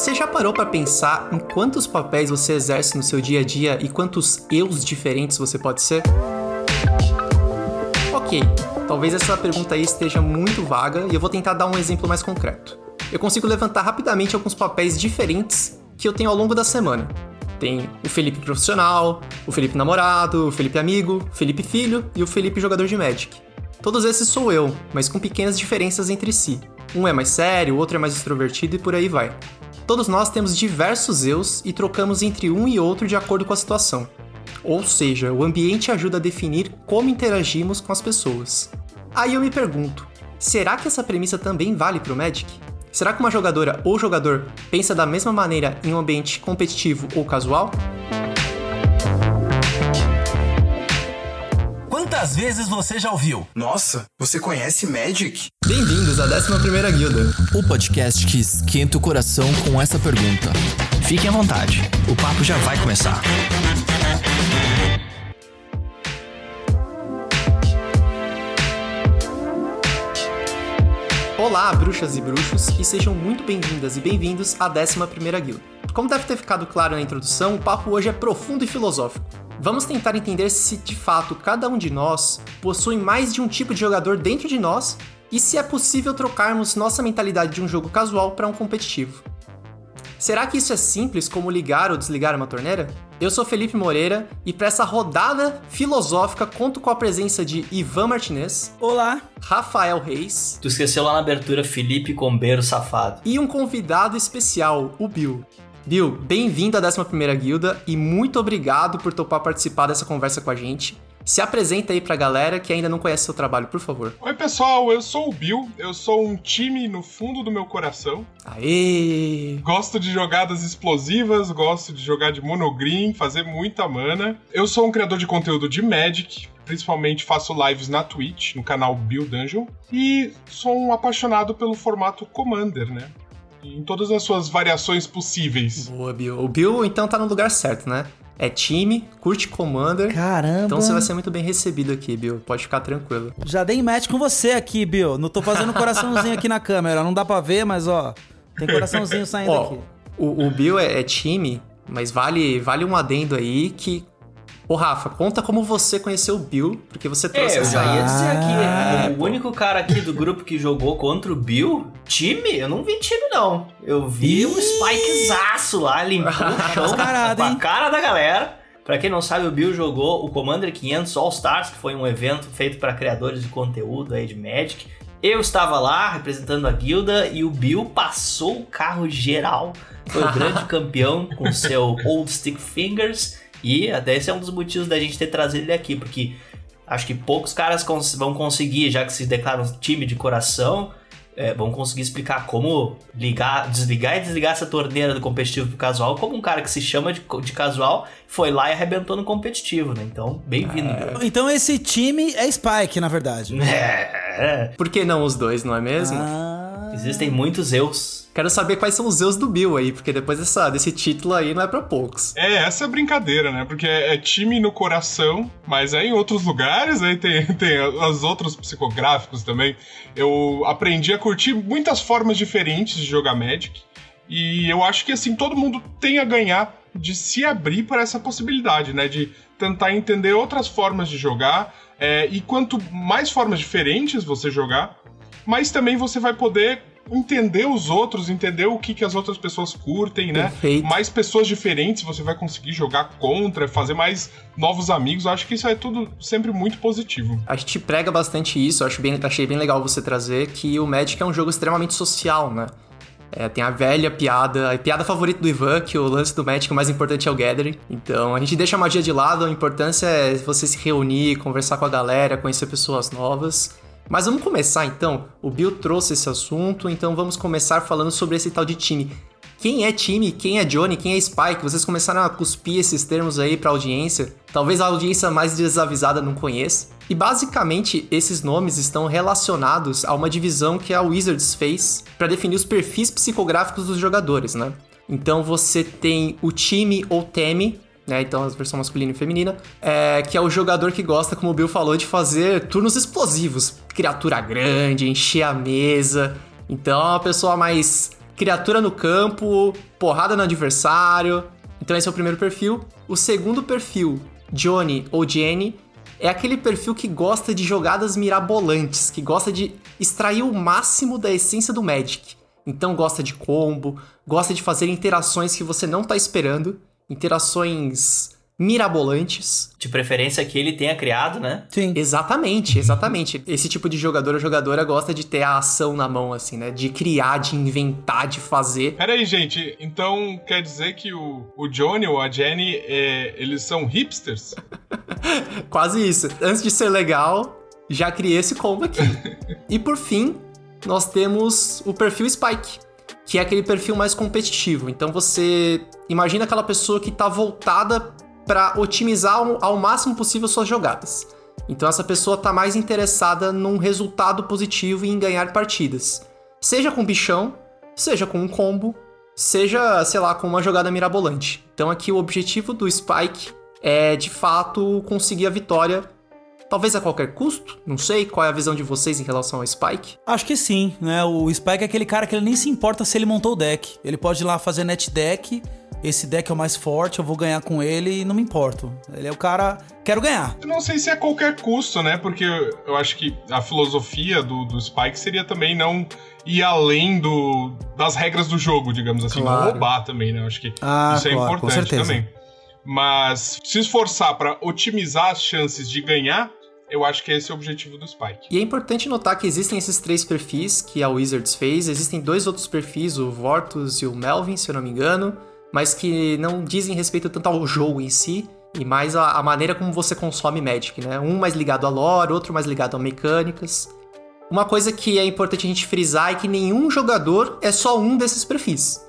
Você já parou para pensar em quantos papéis você exerce no seu dia a dia e quantos eus diferentes você pode ser? Ok, talvez essa pergunta aí esteja muito vaga e eu vou tentar dar um exemplo mais concreto. Eu consigo levantar rapidamente alguns papéis diferentes que eu tenho ao longo da semana. Tem o Felipe profissional, o Felipe namorado, o Felipe amigo, o Felipe filho e o Felipe jogador de Magic. Todos esses sou eu, mas com pequenas diferenças entre si. Um é mais sério, o outro é mais extrovertido e por aí vai. Todos nós temos diversos eus e trocamos entre um e outro de acordo com a situação. Ou seja, o ambiente ajuda a definir como interagimos com as pessoas. Aí eu me pergunto, será que essa premissa também vale para o Magic? Será que uma jogadora ou jogador pensa da mesma maneira em um ambiente competitivo ou casual? Quantas vezes você já ouviu? Nossa, você conhece Magic? Bem-vindos à 11ª Guilda. O podcast que esquenta o coração com essa pergunta. Fiquem à vontade, o papo já vai começar. Olá, bruxas e bruxos, e sejam muito bem-vindas e bem-vindos à 11ª Guilda. Como deve ter ficado claro na introdução, o papo hoje é profundo e filosófico. Vamos tentar entender se de fato cada um de nós possui mais de um tipo de jogador dentro de nós e se é possível trocarmos nossa mentalidade de um jogo casual para um competitivo. Será que isso é simples como ligar ou desligar uma torneira? Eu sou Felipe Moreira e para essa rodada filosófica conto com a presença de Ivan Martinez. Olá. Rafael Reis. Tu esqueceu lá na abertura Felipe Combeiro Safado. E um convidado especial, o Bill. Bill, bem-vindo à 11ª Guilda e muito obrigado por topar participar dessa conversa com a gente. Se apresenta aí pra galera que ainda não conhece seu trabalho, por favor. Oi, pessoal, eu sou o Bill, eu sou um time no fundo do meu coração. Aê! Gosto de jogadas explosivas, gosto de jogar de monogreen, fazer muita mana. Eu sou um criador de conteúdo de Magic, principalmente faço lives na Twitch, no canal Bill Dungeon, e sou um apaixonado pelo formato Commander, né? Em todas as suas variações possíveis. Boa, Bill. O Bill, então, tá no lugar certo, né? É time, curte Commander. Caramba. Então você vai ser muito bem recebido aqui, Bill. Pode ficar tranquilo. Já dei match com você aqui, Bill. Não tô fazendo coraçãozinho aqui na câmera. Não dá pra ver, mas ó, tem coraçãozinho saindo Ó, aqui. O, o Bill é, é time, mas vale, vale um adendo aí que. Ô, Rafa, conta como você conheceu o Bill, porque você trouxe É, eu já ia dizer aqui, Ah, como o único cara aqui do grupo que jogou contra o Bill, time, eu não vi time não. Eu vi um spikezaço lá, limpou o chão com a cara da galera. Pra quem não sabe, o Bill jogou o Commander 500 All Stars, que foi um evento feito para criadores de conteúdo aí de Magic. Eu estava lá representando a guilda e o Bill passou o carro geral. Foi o grande campeão com seu Old Stick Fingers. E até esse é um dos motivos da gente ter trazido ele aqui, porque acho que poucos caras cons- vão conseguir, já que se declaram time de coração, é, vão conseguir explicar como ligar, desligar e desligar essa torneira do competitivo pro casual, como um cara que se chama de, de casual foi lá e arrebentou no competitivo, né? Então, bem-vindo. Bill. Então esse time é Spike, na verdade. É, Por que não os dois, não é mesmo? Ah, existem muitos eus. Quero saber quais são os eus do Bill aí, porque depois dessa, desse título aí não é pra poucos. É, essa é brincadeira, né? Porque é time no coração, mas é em outros lugares, aí tem, tem os outros psicográficos também. Eu aprendi a curtir muitas formas diferentes de jogar Magic. E eu acho que, assim, todo mundo tem a ganhar de se abrir para essa possibilidade, né? De tentar entender outras formas de jogar. é, e quanto mais formas diferentes você jogar, mais também você vai poder entender os outros, entender o que, que as outras pessoas curtem, né? Perfeito. Mais pessoas diferentes você vai conseguir jogar contra, fazer mais novos amigos. Eu acho que isso é tudo sempre muito positivo. A gente prega bastante isso, eu acho bem, achei bem legal você trazer que o Magic é um jogo extremamente social, né? É, tem a velha piada, a piada favorita do Ivan, que o lance do Magic o mais importante é o Gathering. Então a gente deixa a magia de lado, a importância é você se reunir, conversar com a galera, conhecer pessoas novas. Mas vamos começar então. O Bill trouxe esse assunto, então vamos começar falando sobre esse tal de time. Quem é time, quem é Johnny, quem é Spike? Vocês começaram a cuspir esses termos aí pra audiência. Talvez a audiência mais desavisada não conheça. E basicamente esses nomes estão relacionados a uma divisão que a Wizards fez para definir os perfis psicográficos dos jogadores, né? Então você tem o time ou teme, né? Então a versão masculina e feminina, é, que é o jogador que gosta, como o Bill falou, de fazer turnos explosivos, criatura grande, encher a mesa. Então é uma pessoa mais criatura no campo, porrada no adversário. Então esse é o primeiro perfil. O segundo perfil, Johnny ou Jenny, é aquele perfil que gosta de jogadas mirabolantes, que gosta de extrair o máximo da essência do Magic. Então gosta de combo, gosta de fazer interações que você não tá esperando, interações mirabolantes. De preferência que ele tenha criado, né? Sim. Exatamente, exatamente. Esse tipo de jogador ou jogadora gosta de ter a ação na mão, assim, né? De criar, de inventar, de fazer. Pera aí, gente. Então quer dizer que o, o Johnny ou a Jenny, é, eles são hipsters? Quase isso. Antes de ser legal, já criei esse combo aqui. e por fim, nós temos o perfil Spike, que é aquele perfil mais competitivo. Então você imagina aquela pessoa que tá voltada para otimizar ao- máximo possível suas jogadas. Então essa pessoa tá mais interessada num resultado positivo e em ganhar partidas. Seja com bichão, seja com um combo, seja, sei lá, com uma jogada mirabolante. Então aqui o objetivo do Spike é de fato conseguir a vitória, talvez a qualquer custo, não sei qual é a visão de vocês em relação ao Spike. Acho que sim, né? O Spike é aquele cara que ele nem se importa se ele montou o deck. Ele pode ir lá fazer net deck, esse deck é o mais forte, eu vou ganhar com ele e não me importo. Ele é o cara, quero ganhar. Eu não sei se é a qualquer custo, né? Porque eu acho que a filosofia do, do Spike seria também não ir além do, das regras do jogo, digamos assim. Claro. Não roubar também, né? Eu acho que Ah, isso é claro, com importante certeza. também. Mas se esforçar pra otimizar as chances de ganhar, eu acho que esse é o objetivo do Spike. E é importante notar que existem esses três perfis que a Wizards fez, existem dois outros perfis, o Vortus e o Melvin, se eu não me engano, mas que não dizem respeito tanto ao jogo em si, e mais a, a maneira como você consome Magic, né? Um mais ligado a lore, outro mais ligado a mecânicas. Uma coisa que é importante a gente frisar é que nenhum jogador é só um desses perfis.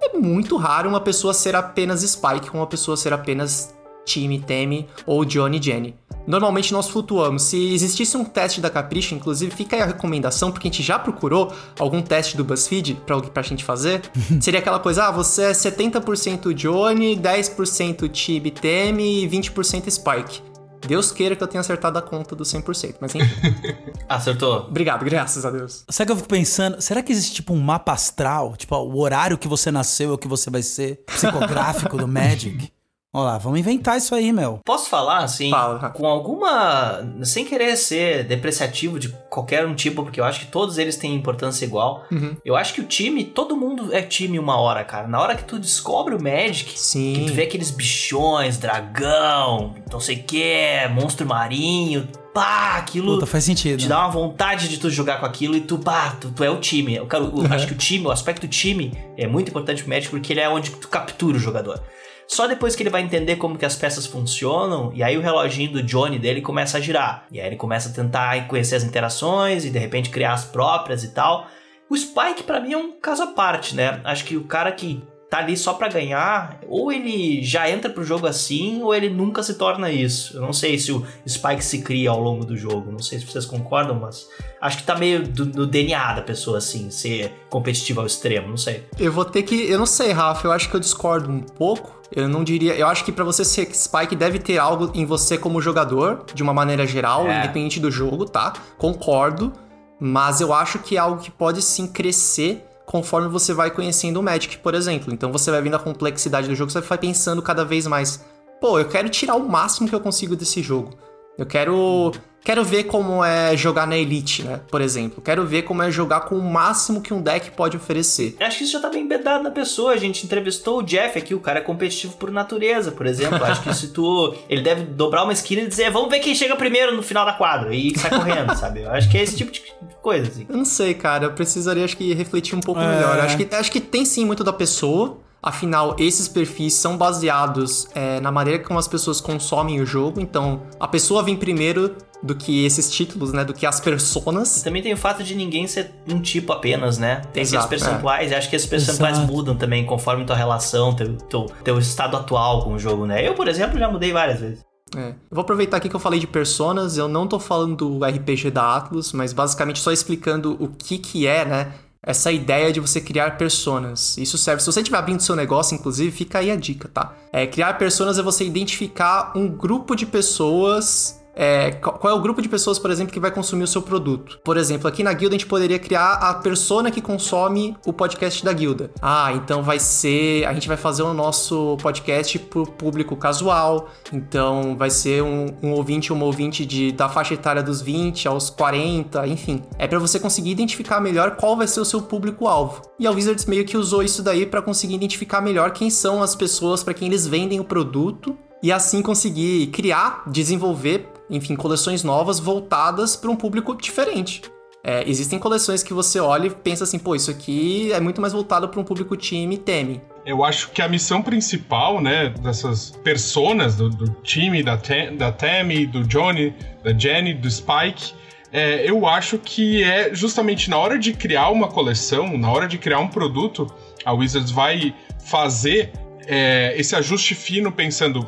É muito raro uma pessoa ser apenas Spike, uma pessoa ser apenas Time, Temi ou Johnny Jenny. Normalmente nós flutuamos. Se existisse um teste da Capricho, inclusive, fica aí a recomendação, porque a gente já procurou algum teste do BuzzFeed pra, pra gente fazer. Seria aquela coisa, ah, você é 70% Johnny, 10% Tibi Temi e 20% Spike. Deus queira que eu tenha acertado a conta do 100%, mas enfim. Acertou. Obrigado, graças a Deus. Sabe o que eu fico pensando? Será que existe tipo um mapa astral? Tipo, ó, o horário que você nasceu é o que você vai ser? Psicográfico do Magic? Olha lá, vamos inventar isso aí, meu. Posso falar, assim, Fala. com alguma. sem querer ser depreciativo de qualquer um tipo, porque eu acho que todos eles têm importância igual. Uhum. Eu acho que o time, todo mundo é time uma hora, cara. Na hora que tu descobre o Magic, Sim. que tu vê aqueles bichões, dragão, não sei o que, monstro marinho, pá, aquilo. Puta, faz sentido. Te dá uma vontade de tu jogar com aquilo e tu, pá, tu, tu é o time. Eu quero, eu acho que o time, o aspecto time é muito importante pro Magic porque ele é onde tu captura o jogador. Só depois que ele vai entender como que as peças funcionam, e aí o reloginho do Johnny dele começa a girar. E aí ele começa a tentar conhecer as interações e de repente criar as próprias e tal. O Spike pra mim é um caso à parte, né? Acho que o cara que tá ali só pra ganhar, ou ele já entra pro jogo assim, ou ele nunca se torna isso. Eu não sei se o Spike se cria ao longo do jogo, não sei se vocês concordam, mas acho que tá meio do, do DNA da pessoa assim, ser competitivo ao extremo, não sei. Eu vou ter que. Eu não sei, Rafa, eu acho que eu discordo um pouco. Eu não diria. Eu acho que pra você ser Spike deve ter algo em você como jogador, de uma maneira geral, É. independente do jogo, tá? Concordo. Mas eu acho que é algo que pode sim crescer conforme você vai conhecendo o Magic, por exemplo. Então você vai vendo a complexidade do jogo, você vai pensando cada vez mais. Pô, eu quero tirar o máximo que eu consigo desse jogo. Eu quero. Quero ver como é jogar na Elite, né? Por exemplo. Quero ver como é jogar com o máximo que um deck pode oferecer. Acho que isso já tá bem embedado na pessoa. A gente entrevistou o Jeff aqui, o cara é competitivo por natureza, por exemplo. Acho que se tu. Ele deve dobrar uma esquina e dizer, vamos ver quem chega primeiro no final da quadra. E sai correndo, sabe? Eu acho que é esse tipo de coisa, assim. Eu não sei, cara. Eu precisaria, acho que, refletir um pouco É. melhor. Acho que, acho que tem sim muito da pessoa. Afinal, esses perfis são baseados é, na maneira como as pessoas consomem o jogo. Então, a pessoa vem primeiro do que esses títulos, né? Do que as personas. Também tem o fato de ninguém ser um tipo apenas, né? Tem Exato, aqueles percentuais, e acho que esses percentuais Exato. mudam também conforme tua relação, teu, teu, teu estado atual com o jogo, né? Eu, por exemplo, já mudei várias vezes. É. Eu vou aproveitar aqui que eu falei de personas. Eu não tô falando do RPG da Atlus, mas basicamente só explicando o que que é, né? Essa ideia de você criar personas. Isso serve. Se você estiver abrindo seu negócio, inclusive, fica aí a dica, tá? É, criar personas é você identificar um grupo de pessoas é, qual é o grupo de pessoas, por exemplo, que vai consumir o seu produto. Por exemplo, aqui na guilda a gente poderia criar a persona que consome o podcast da guilda. Ah, então vai ser. A gente vai fazer o nosso podcast pro público casual. Então vai ser um, um ouvinte, uma ouvinte de, da faixa etária dos 20 aos 40, enfim. É para você conseguir identificar melhor qual vai ser o seu público-alvo. E a Wizards meio que usou isso daí para conseguir identificar melhor quem são as pessoas para quem eles vendem o produto e assim conseguir criar, desenvolver enfim, coleções novas voltadas para um público diferente. É, existem coleções que você olha e pensa assim, pô, isso aqui é muito mais voltado para um público time teme. Eu acho que a missão principal, né, dessas personas, do, do time, da, Tem, da Tammy, do Johnny, da Jenny, do Spike, é, eu acho que é justamente na hora de criar uma coleção, na hora de criar um produto, a Wizards vai fazer é, esse ajuste fino pensando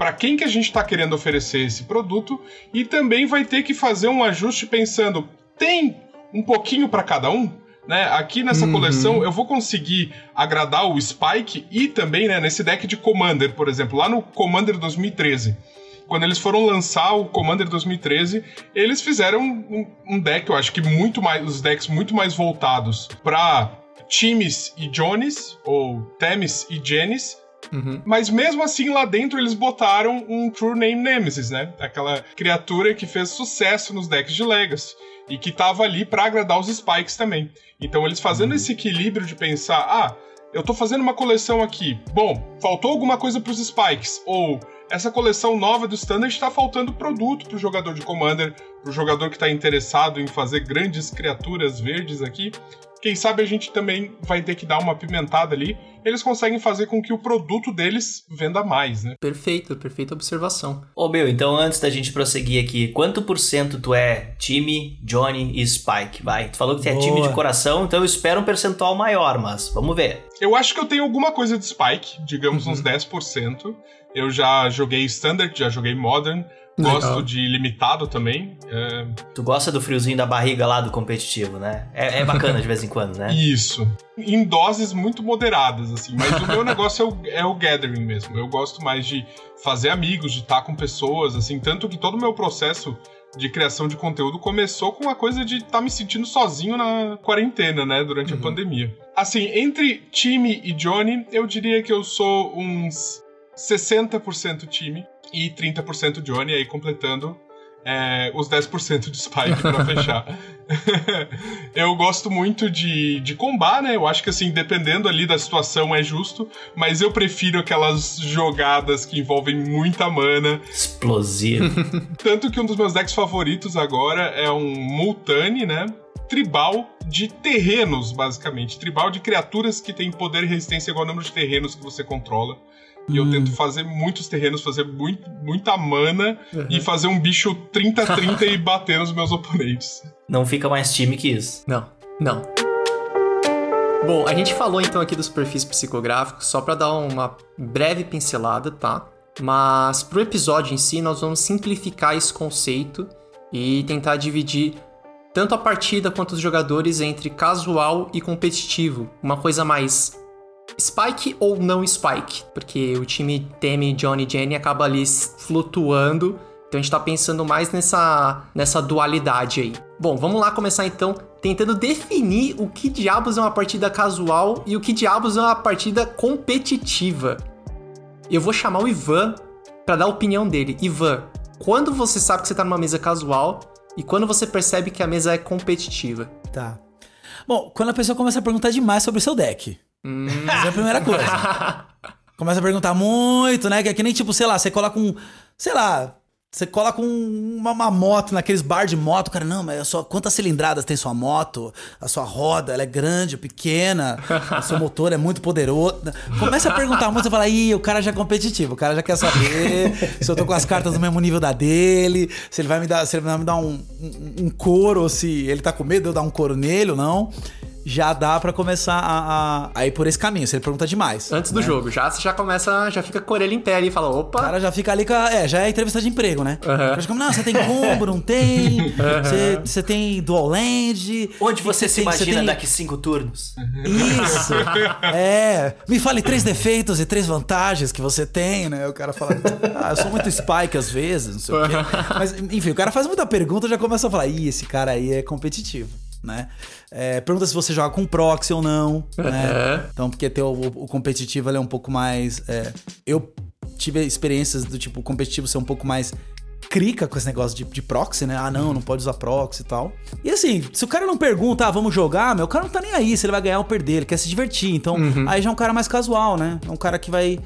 para quem que a gente está querendo oferecer esse produto e também vai ter que fazer um ajuste pensando tem um pouquinho para cada um, né? Aqui nessa uhum. coleção eu vou conseguir agradar o Spike e também, né, nesse deck de Commander, por exemplo, lá no Commander 2013 quando eles foram lançar o Commander 2013, eles fizeram um, um, deck, eu acho que muito mais, os decks muito mais voltados para times e Jones, ou Temis e Janis, Uhum. Mas mesmo assim, lá dentro eles botaram um True Name Nemesis, né? Aquela criatura que fez sucesso nos decks de Legacy. E que tava ali para agradar os Spikes também. Então eles fazendo uhum. esse equilíbrio de pensar, ah, eu tô fazendo uma coleção aqui. Bom, faltou alguma coisa pros Spikes. Ou essa coleção nova do Standard está faltando produto pro jogador de Commander, pro jogador que tá interessado em fazer grandes criaturas verdes aqui. Quem sabe a gente também vai ter que dar uma pimentada ali. Eles conseguem fazer com que o produto deles venda mais, né? Perfeito, perfeita observação. Ô meu, então antes da gente prosseguir aqui, quanto por cento tu é time, Johnny e Spike? Vai, tu falou que tu é time de coração, então eu espero um percentual maior, mas vamos ver. Eu acho que eu tenho alguma coisa de Spike, digamos uhum. uns 10%. Eu já joguei Standard, já joguei Modern. Gosto Legal. de limitado também. É... Tu gosta do friozinho da barriga lá do competitivo, né? É, é bacana de vez em quando, né? Isso. Em doses muito moderadas, assim. Mas o meu negócio é o, é o gathering mesmo. Eu gosto mais de fazer amigos, de estar com pessoas, assim. Tanto que todo o meu processo de criação de conteúdo começou com a coisa de estar tá me sentindo sozinho na quarentena, né? Durante uhum. a pandemia. Assim, entre time e Johnny, eu diria que eu sou uns 60% time e 30% Johnny, aí completando é, os 10% de Spike para fechar. eu gosto muito de, de combar, né? Eu acho que assim, dependendo ali da situação é justo, mas eu prefiro aquelas jogadas que envolvem muita mana. Explosivo. Tanto que um dos meus decks favoritos agora é um Multani, né? Tribal de terrenos, basicamente. Tribal de criaturas que tem poder e resistência igual ao número de terrenos que você controla. E eu tento fazer muitos terrenos, fazer muito, muita mana uhum. e fazer um bicho 30-30 e bater nos meus oponentes. Não fica mais time que isso. Não, não. Bom, a gente falou então aqui dos perfis psicográficos, só para dar uma breve pincelada, tá? Mas pro episódio em si, nós vamos simplificar esse conceito e tentar dividir tanto a partida quanto os jogadores entre casual e competitivo, uma coisa mais Spike ou não Spike? Porque o time teme Johnny e Jenny acaba ali flutuando. Então a gente tá pensando mais nessa, nessa dualidade aí. Bom, vamos lá começar então tentando definir o que diabos é uma partida casual e o que diabos é uma partida competitiva. Eu vou chamar o Ivan para dar a opinião dele. Ivan, quando você sabe que você tá numa mesa casual e quando você percebe que a mesa é competitiva? Tá. Bom, quando a pessoa começa a perguntar demais sobre o seu deck. Hum. Essa é a primeira coisa. Começa a perguntar muito, né? Que é que nem tipo, sei lá, você cola com. Sei lá. Você cola com uma, uma, moto naqueles bar de moto, cara, não, mas sua, quantas cilindradas tem sua moto? A sua roda, ela é grande, pequena, o seu motor é muito poderoso. Começa a perguntar muito, você fala, ih, o cara já é competitivo, o cara já quer saber se eu tô com as cartas do mesmo nível da dele, se ele vai me dar, se ele vai me dar um, um, um couro, se ele tá com medo de eu dar um couro nele ou não. Já dá pra começar a, a, a ir por esse caminho, se ele pergunta demais. Antes do jogo, já você já começa, já fica com a orelha em pé ali e fala, O opa, cara já fica ali com a, É, já é entrevista de emprego, né? O cara fica, não, você tem combo, não tem. Você, você tem dual land. Onde você que se tem- imagina tem- daqui cinco turnos? Isso! É. Me fale três defeitos e três vantagens que você tem, né? O cara fala, ah, eu sou muito spike às vezes, não sei o quê. Mas, enfim, o cara faz muita pergunta já começa a falar, ih, esse cara aí é competitivo, né? É, pergunta se você joga com proxy ou não, né? Uhum. Então, porque ter o, o competitivo ele é um pouco mais. é, eu tive experiências do tipo, o competitivo ser um pouco mais crica com esse negócio de, de proxy, né? Ah, não, não pode usar proxy e tal. E assim, se o cara não pergunta, ah, vamos jogar, meu, o cara não tá nem aí se ele vai ganhar ou perder, ele quer se divertir. Então, aí já é um cara mais casual, né? É um cara que vai.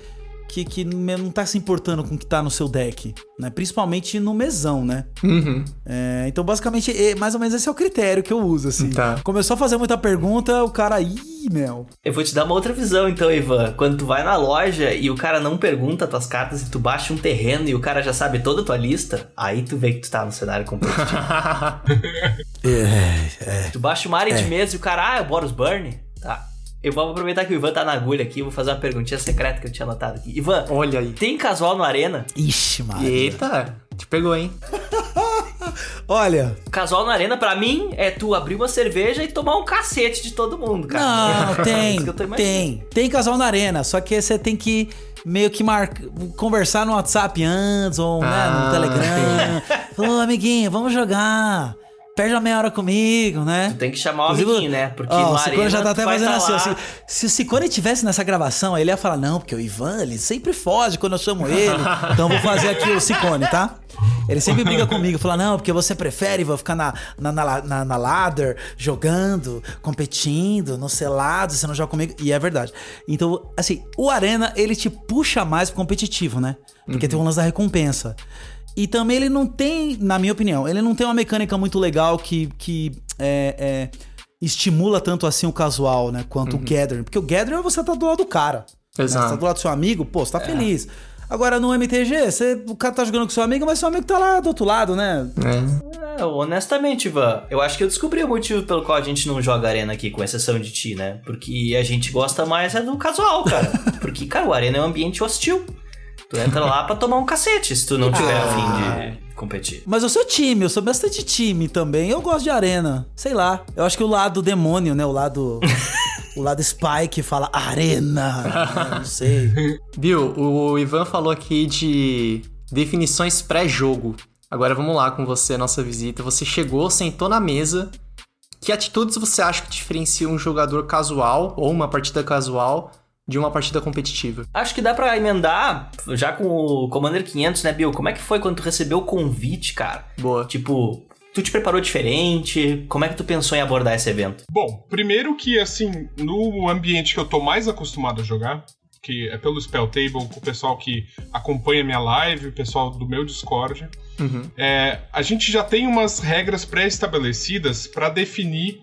Que, que não tá se importando com o que tá no seu deck, né? Principalmente no mesão, né? Uhum. É, então, basicamente, é- mais ou menos esse é o critério que eu uso, assim. Tá. Começou a fazer muita pergunta, o cara, ih, meu. Eu vou te dar uma outra visão então, Ivan. Quando tu vai na loja e o cara não pergunta tuas cartas e tu baixa um terreno e o cara já sabe toda a tua lista, aí tu vê que tu tá no cenário competitivo. É, é. tu baixa uma área de mesa e o cara, ah, é o Boros Burn? Tá. Eu vou aproveitar que o Ivan tá na agulha aqui, vou fazer uma perguntinha secreta que eu tinha anotado aqui. Ivan, olha aí. tem casual no Arena? Ixi, mano. Eita, te pegou, hein? Olha, Casual no Arena, pra mim, é tu abrir uma cerveja e tomar um cacete de todo mundo, cara. Não, É tem, imaginando. tem. Tem casal na arena, só que você tem que meio que mar... conversar no WhatsApp antes, ou né, Ah, no Telegram. Ô, amiguinho, vamos jogar. Perde uma meia hora comigo, né? Tu tem que chamar o Inclusive, amiguinho, né? Porque ó, o Arena já tá até fazendo tá assim. ó, se, se o Ciclone tivesse nessa gravação, ele ia falar, não, porque o Ivan, ele sempre foge quando eu chamo ele. então eu vou fazer aqui o Ciclone, tá? Ele sempre briga comigo, fala, não, porque você prefere, Ivan, ficar na, na, na, na, na ladder, jogando, competindo, no selado, você não joga comigo. E é verdade. Então, assim, o Arena, ele te puxa mais pro competitivo, né? Porque tem um lance da recompensa. E também ele não tem, na minha opinião, ele não tem uma mecânica muito legal que, que é, é, estimula tanto assim o casual, né? Quanto o gathering. Porque o gathering é você tá do lado do cara. né? Você tá Exato. do lado do seu amigo, pô, você tá feliz. Agora no MTG, você, o cara tá jogando com seu amigo, mas seu amigo tá lá do outro lado, né? É. É, honestamente, Ivan, eu acho que eu descobri o motivo pelo qual a gente não joga Arena aqui, com exceção de ti, né? Porque a gente gosta mais é do casual, cara. Porque, cara, o Arena é um ambiente hostil. Tu entra lá pra tomar um cacete se tu não tiver Ah. afim de competir. Mas eu sou time, eu sou bastante time também. Eu gosto de arena. Sei lá. Eu acho que o lado demônio, né? O lado. o lado Spike fala arena. né? Não sei. Bill, o Ivan falou aqui de definições pré-jogo. Agora vamos lá com você, nossa visita. Você chegou, sentou na mesa. Que atitudes você acha que diferencia um jogador casual ou uma partida casual de uma partida competitiva? Acho que dá pra emendar, já com o Commander 500, né, Bill? Como é que foi quando tu recebeu o convite, cara? Boa. Tipo, tu te preparou diferente? Como é que tu pensou em abordar esse evento? Bom, primeiro que, assim, no ambiente que eu tô mais acostumado a jogar, que é pelo Spell Table, com o pessoal que acompanha minha live, o pessoal do meu Discord, Uhum. é, a gente já tem umas regras pré-estabelecidas para definir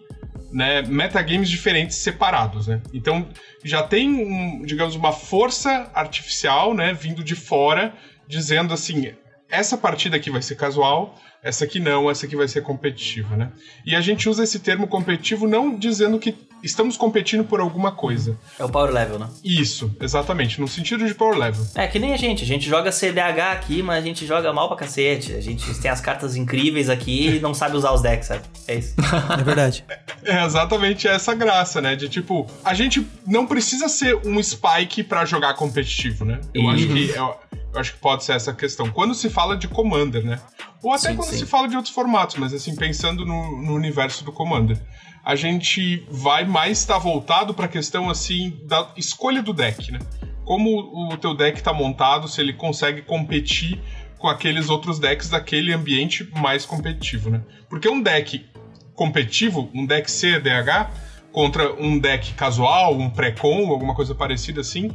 né, metagames diferentes separados, né? Então já tem, um, digamos, uma força artificial, né, vindo de fora, dizendo assim, essa partida aqui vai ser casual, essa aqui não, essa aqui vai ser competitiva, né? E a gente usa esse termo competitivo não dizendo que estamos competindo por alguma coisa. É o power level, né? Isso, exatamente, no sentido de power level. É que nem a gente, a gente joga CDH aqui, mas a gente joga mal pra cacete. A gente tem as cartas incríveis aqui e não sabe usar os decks, sabe? É isso. É verdade. É exatamente essa graça, né? De tipo, a gente não precisa ser um Spike pra jogar competitivo, né? Eu acho que eu, eu acho que pode ser essa questão. Quando se fala de Commander, né? Ou até Sim, quando sim. se fala de outros formatos, mas assim, pensando no, no universo do Commander. A gente vai mais estar voltado pra questão assim da escolha do deck, né? Como o teu deck tá montado, se ele consegue competir com aqueles outros decks daquele ambiente mais competitivo, né? Porque um deck competitivo, um deck CDH, contra um deck casual, um pré-com, alguma coisa parecida assim,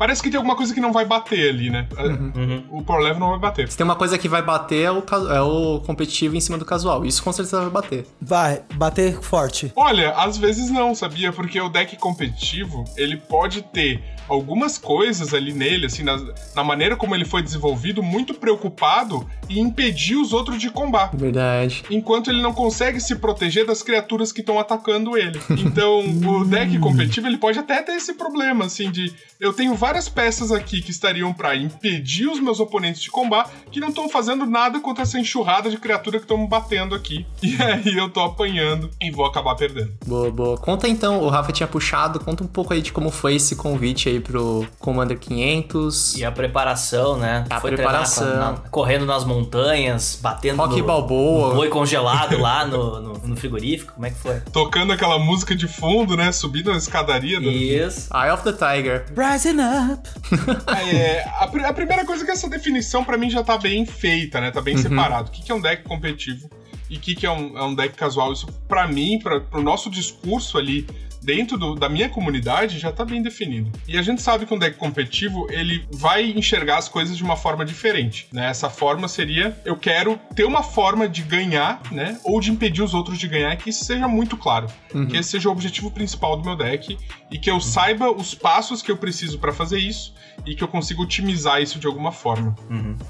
Parece que tem alguma coisa que não vai bater ali, né? Uhum. O Power Level não vai bater. Se tem uma coisa que vai bater é o, é o competitivo em cima do casual. Isso com certeza vai bater. Vai, bater forte. Olha, às vezes não, sabia? Porque o deck competitivo, ele pode ter algumas coisas ali nele, assim, na, na maneira como ele foi desenvolvido, muito preocupado em impedir os outros de combar. Verdade. Enquanto ele não consegue se proteger das criaturas que estão atacando ele. Então, o deck competitivo, ele pode até ter esse problema, assim, de... Eu tenho várias peças aqui que estariam pra impedir os meus oponentes de combar, que não estão fazendo nada contra essa enxurrada de criatura que estão me batendo aqui. E aí eu tô apanhando e vou acabar perdendo. Boa, boa. Conta então, o Rafa tinha puxado, conta um pouco aí de como foi esse convite aí pro Commander 500. E a preparação, né? A treinar preparação. com- na- correndo nas montanhas, batendo Rock no, Balboa. no boi congelado lá no, no, no frigorífico. Como é que foi? Tocando aquela música de fundo, né? Subindo a escadaria. do- Isso. Eye of the Tiger. Rising up. É, a, pri- a primeira coisa é que essa definição pra mim já tá bem feita, né? Tá bem separado. O que, que é um deck competitivo e o que, que é um, é um deck casual? Isso, pra mim, pra, pro nosso discurso ali dentro do- da minha comunidade, já tá bem definido. E a gente sabe que um deck competitivo, ele vai enxergar as coisas de uma forma diferente, né? Essa forma seria, eu quero ter uma forma de ganhar, né? Ou de impedir os outros de ganhar, que isso seja muito claro. Que esse seja o objetivo principal do meu deck e que eu saiba os passos que eu preciso pra fazer isso e que eu consiga otimizar isso de alguma forma.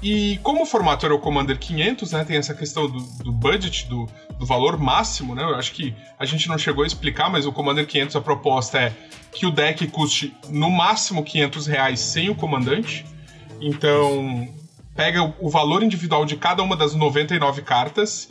E como o formato era o Commander 500, né, tem essa questão do, do budget, do, do valor máximo, né? Eu acho que a gente não chegou a explicar, mas o Commander 500, a proposta é que o deck custe no máximo 500 reais sem o comandante. Então, pega o- valor individual de cada uma das 99 cartas,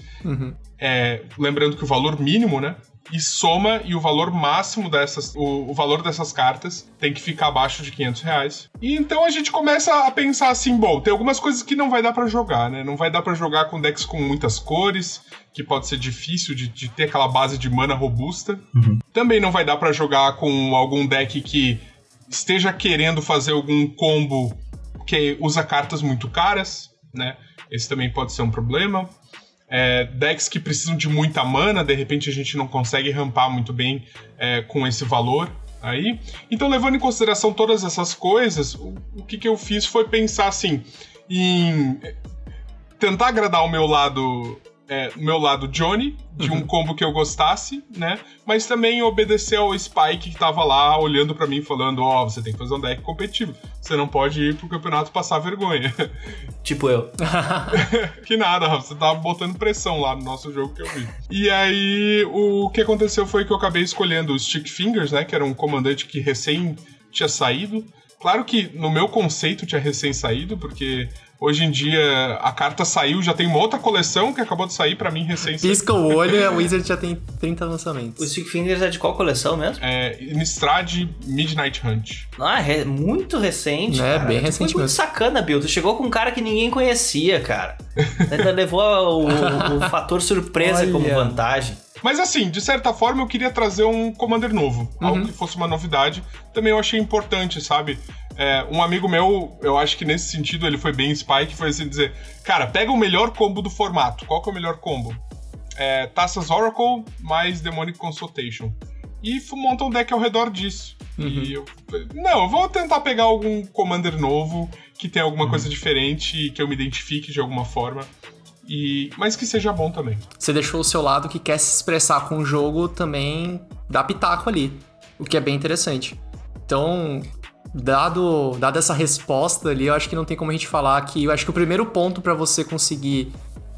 é, lembrando que o valor mínimo, né? E soma e o valor máximo dessas. O, o valor dessas cartas tem que ficar abaixo de 500 reais. E então a gente começa a pensar assim: bom, tem algumas coisas que não vai dar pra jogar, né? Não vai dar pra jogar com decks com muitas cores, que pode ser difícil de, de ter aquela base de mana robusta. Também não vai dar pra jogar com algum deck que esteja querendo fazer algum combo que usa cartas muito caras, né? Esse também pode ser um problema. É, decks que precisam de muita mana, de repente a gente não consegue rampar muito bem é, com esse valor aí. Então, levando em consideração todas essas coisas, o, o que, que eu fiz foi pensar assim em tentar agradar o meu lado. É, meu lado Johnny, de um combo que eu gostasse, né? Mas também obedecer ao Spike que tava lá olhando pra mim falando: Ó, você tem que fazer um deck competitivo. Você não pode ir pro campeonato passar vergonha. Tipo eu. Que nada, Rafa, você tava botando pressão lá no nosso jogo que eu vi. E aí, o que aconteceu foi que eu acabei escolhendo o Stick Fingers, né? Que era um comandante que recém tinha saído. Claro que no meu conceito tinha recém saído, porque hoje em dia a carta saiu, já tem uma outra coleção que acabou de sair pra mim recém saído. Pisca o olho e a Wizard já tem 30 lançamentos. O Stick Fingers é de qual coleção mesmo? É, Innistrad Midnight Hunt. Ah, é muito recente. É, cara. bem Tu recente Foi muito mesmo. sacana, Bill. Tu chegou com um cara que ninguém conhecia, cara. Ainda levou o, o fator surpresa Olha. como vantagem. Mas assim, de certa forma eu queria trazer um Commander novo, algo que fosse uma novidade. Também eu achei importante, sabe? É, um amigo meu, eu acho que nesse sentido ele foi bem Spike, foi assim dizer: Cara, pega o melhor combo do formato. Qual que é o melhor combo? É, Taças Oracle mais Demonic Consultation. E monta um deck ao redor disso. E eu, não, eu vou tentar pegar algum Commander novo que tenha alguma coisa diferente e que eu me identifique de alguma forma. E, mas que seja bom também. Você deixou o seu lado que quer se expressar com o jogo também dá pitaco ali, o que é bem interessante. Então, dado, dada essa resposta ali, eu acho que não tem como a gente falar que eu acho que o primeiro ponto pra você conseguir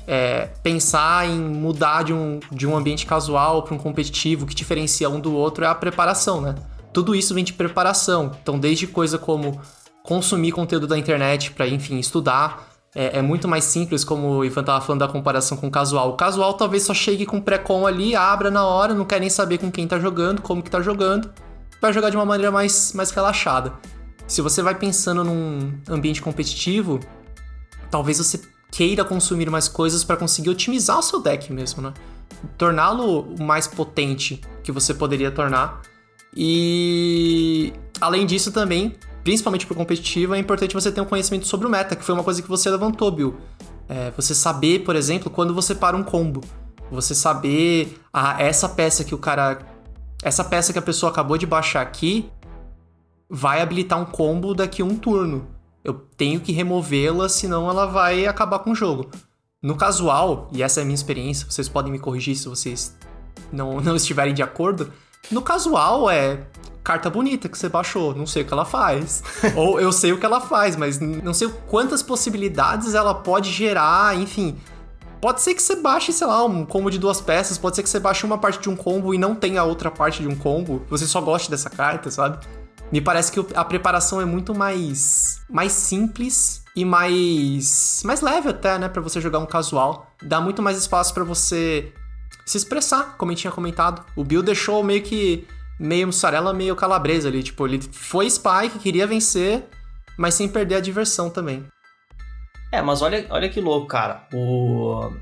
é, pensar em mudar de um, de um ambiente casual para um competitivo que diferencia um do outro é a preparação, né? Tudo isso vem de preparação. Então, desde coisa como consumir conteúdo da internet para, enfim, estudar, é, é muito mais simples, como o Ivan tava falando da comparação com o casual. O casual talvez só chegue com pré-com ali, abra na hora, não quer nem saber com quem tá jogando, como que tá jogando, vai jogar de uma maneira mais, mais relaxada. Se você vai pensando num ambiente competitivo, talvez você queira consumir mais coisas para conseguir otimizar o seu deck mesmo, né? Torná-lo mais potente que você poderia tornar. E além disso também, principalmente pro competitivo, é importante você ter um conhecimento sobre o meta, que foi uma coisa que você levantou, Bill. É, você saber, por exemplo, quando você para um combo. Você saber, ah, essa peça que o cara. Essa peça que a pessoa acabou de baixar aqui, vai habilitar um combo daqui a um turno. Eu tenho que removê-la, senão ela vai acabar com o jogo. No casual, e essa é a minha experiência, vocês podem me corrigir se vocês não, não estiverem de acordo. No casual é carta bonita que você baixou, não sei o que ela faz. Ou eu sei o que ela faz, mas não sei quantas possibilidades ela pode gerar, enfim. Pode ser que você baixe, sei lá, um combo de duas peças, pode ser que você baixe uma parte de um combo e não tenha a outra parte de um combo, você só goste dessa carta, sabe? Me parece que a preparação é muito mais mais simples e mais mais leve até, né, para você jogar um casual. Dá muito mais espaço para você se expressar, como eu tinha comentado. O Bill deixou meio que meio mussarela, meio calabresa ali, tipo, ele foi Spike, queria vencer, mas sem perder a diversão também. É, mas olha, olha que louco, cara. O.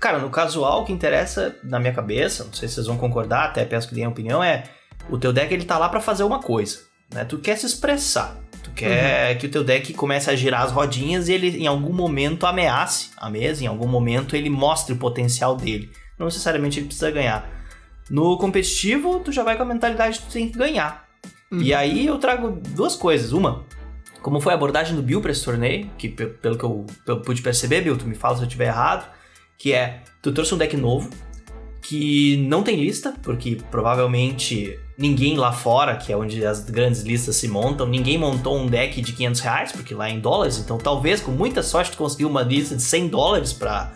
Cara, no casual, o que interessa na minha cabeça, não sei se vocês vão concordar, até peço que deem opinião, é o teu deck ele tá lá para fazer uma coisa, né? Tu quer se expressar, tu quer uhum. que o teu deck comece a girar as rodinhas e ele em algum momento ameace a mesa, em algum momento ele mostre o potencial dele. Não necessariamente ele precisa ganhar. No competitivo, tu já vai com a mentalidade que tu tem que ganhar. Uhum. E aí eu trago duas coisas. Uma, como foi a abordagem do Bill para esse torneio, que pelo que eu, pude perceber, Bill, tu me fala se eu estiver errado, que é, tu trouxe um deck novo, que não tem lista, porque provavelmente ninguém lá fora, que é onde as grandes listas se montam, ninguém montou um deck de 500 reais, porque lá é em dólares, então talvez com muita sorte tu conseguiu uma lista de 100 dólares para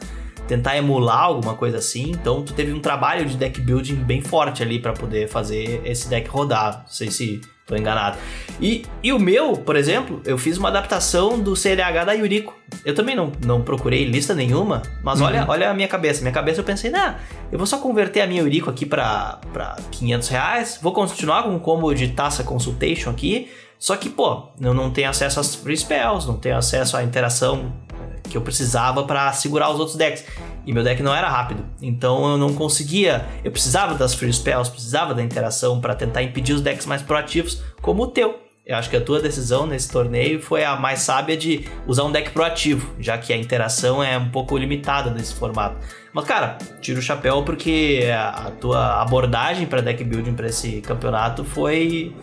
tentar emular alguma coisa assim. Então tu teve um trabalho de deck building bem forte ali para poder fazer esse deck rodar. Não sei se Tô enganado. E, e o meu, por exemplo, eu fiz uma adaptação do CLH da Yuriko. Eu também não, não procurei lista nenhuma, mas uhum. olha, olha a minha cabeça. Minha cabeça eu pensei, nah, eu vou só converter a minha Yuriko aqui pra, pra 500 reais, vou continuar com um combo de taça consultation aqui, só que, pô, eu não tenho acesso às free spells, não tenho acesso à interação que eu precisava para segurar os outros decks. E meu deck não era rápido. Então eu não conseguia. Eu precisava das free spells, precisava da interação para tentar impedir os decks mais proativos, como o teu. Eu acho que a tua decisão nesse torneio foi a mais sábia de usar um deck proativo, já que a interação é um pouco limitada nesse formato. Mas, cara, tiro o chapéu porque a tua abordagem para deck building para esse campeonato foi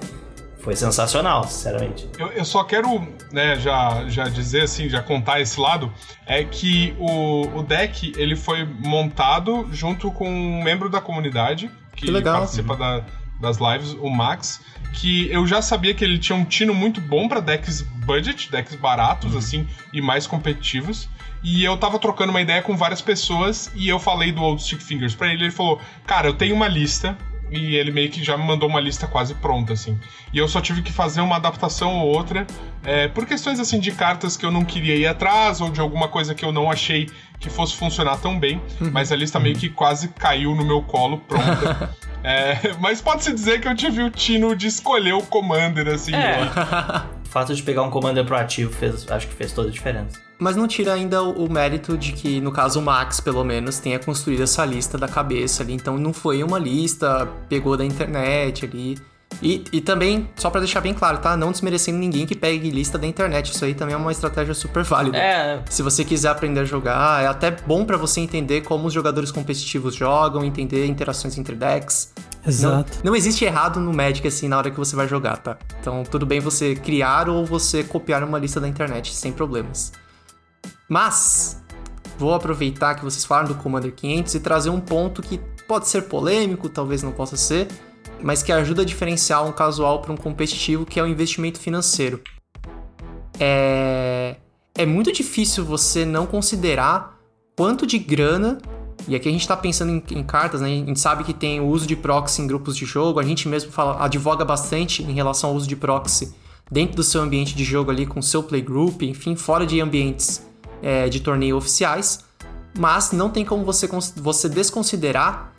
foi sensacional, sinceramente. Eu, eu só quero, né, já, já dizer assim, já contar esse lado, é que o, o deck, ele foi montado junto com um membro da comunidade, que, que participa da, das lives, o Max, que eu já sabia que ele tinha um tino muito bom para decks budget, decks baratos, uhum. assim, e mais competitivos. E eu tava trocando uma ideia com várias pessoas e eu falei do Old Stick Fingers pra ele. Ele falou: Cara, eu tenho uma lista e ele meio que já me mandou uma lista quase pronta, assim. E eu só tive que fazer uma adaptação ou outra, é, por questões, assim, de cartas que eu não queria ir atrás, ou de alguma coisa que eu não achei que fosse funcionar tão bem, uhum. mas a lista meio que quase caiu no meu colo, pronta. é, mas pode-se dizer que eu tive o tino de escolher o Commander, assim. É. o fato de pegar um Commander proativo fez, acho que fez toda a diferença. Mas não tira ainda o, mérito de que, no caso, o Max, pelo menos, tenha construído essa lista da cabeça ali. Então não foi uma lista, pegou da internet ali. E, e também, só para deixar bem claro, tá? Não desmerecendo ninguém que pegue lista da internet. Isso aí também é uma estratégia super válida. É. Se você quiser aprender a jogar, é até bom para você entender como os jogadores competitivos jogam, entender interações entre decks. Exato. Não, não existe errado no Magic assim na hora que você vai jogar, tá? Então tudo bem você criar ou você copiar uma lista da internet sem problemas. Mas vou aproveitar que vocês falaram do Commander 500 e trazer um ponto que pode ser polêmico, talvez não possa ser, mas que ajuda a diferenciar um casual para um competitivo, que é o investimento financeiro. É, é muito difícil você não considerar quanto de grana, e aqui a gente está pensando em, em, cartas, né? a gente sabe que tem o uso de proxy em grupos de jogo, a gente mesmo fala, advoga bastante em relação ao uso de proxy dentro do seu ambiente de jogo ali, com o seu playgroup, enfim, fora de ambientes é, de torneio oficiais, mas não tem como você, você desconsiderar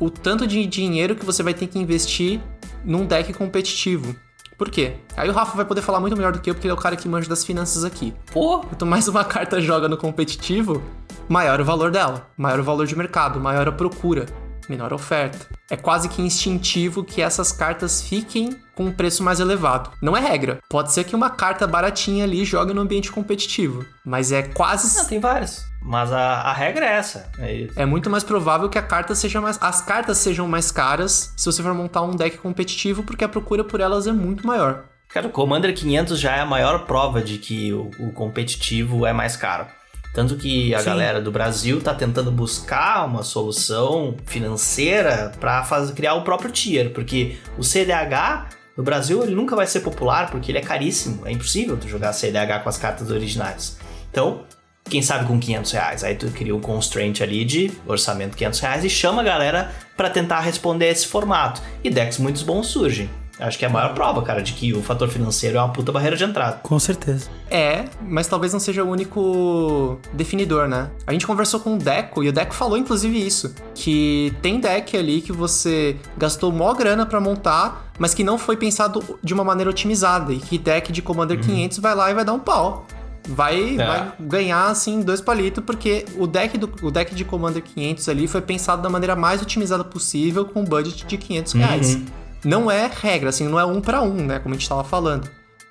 o tanto de dinheiro que você vai ter que investir num deck competitivo. Por quê? Aí o Rafa vai poder falar muito melhor do que eu, porque ele é o cara que manja das finanças aqui. Pô! Quanto mais uma carta joga no competitivo, maior o valor dela, maior o valor de mercado, maior a procura menor oferta. É quase que instintivo que essas cartas fiquem com um preço mais elevado. Não é regra. Pode ser que uma carta baratinha ali jogue no ambiente competitivo, mas é quase. Não, tem várias. Mas a, a regra é essa. É, é, muito mais provável que a carta seja mais. As cartas sejam mais caras se você for montar um deck competitivo, porque a procura por elas é muito maior. Cara, o Commander 500 já é a maior prova de que o, o competitivo é mais caro. Tanto que a Sim. galera do Brasil tá tentando buscar uma solução financeira para criar o próprio tier, porque o CDH no Brasil ele nunca vai ser popular porque ele é caríssimo, é impossível tu jogar CDH com as cartas originais. Então, quem sabe com 500 reais, aí tu cria um constraint ali de orçamento 500 reais e chama a galera para tentar responder a esse formato. E decks muito bons surgem. Acho que é a maior prova, cara, de que o fator financeiro é uma puta barreira de entrada. Com certeza. É, mas talvez não seja o único definidor, né? A gente conversou com o Deco e o Deco falou inclusive isso, que tem deck ali que você gastou mó grana pra montar, mas que não foi pensado de uma maneira otimizada e que deck de Commander 500 vai lá e vai dar um pau. Vai, É. vai ganhar, assim, dois palitos, porque o deck, do, o deck de Commander 500 ali foi pensado da maneira mais otimizada possível com um budget de 500 reais. Não é regra, assim, não é um pra um, né? Como a gente tava falando.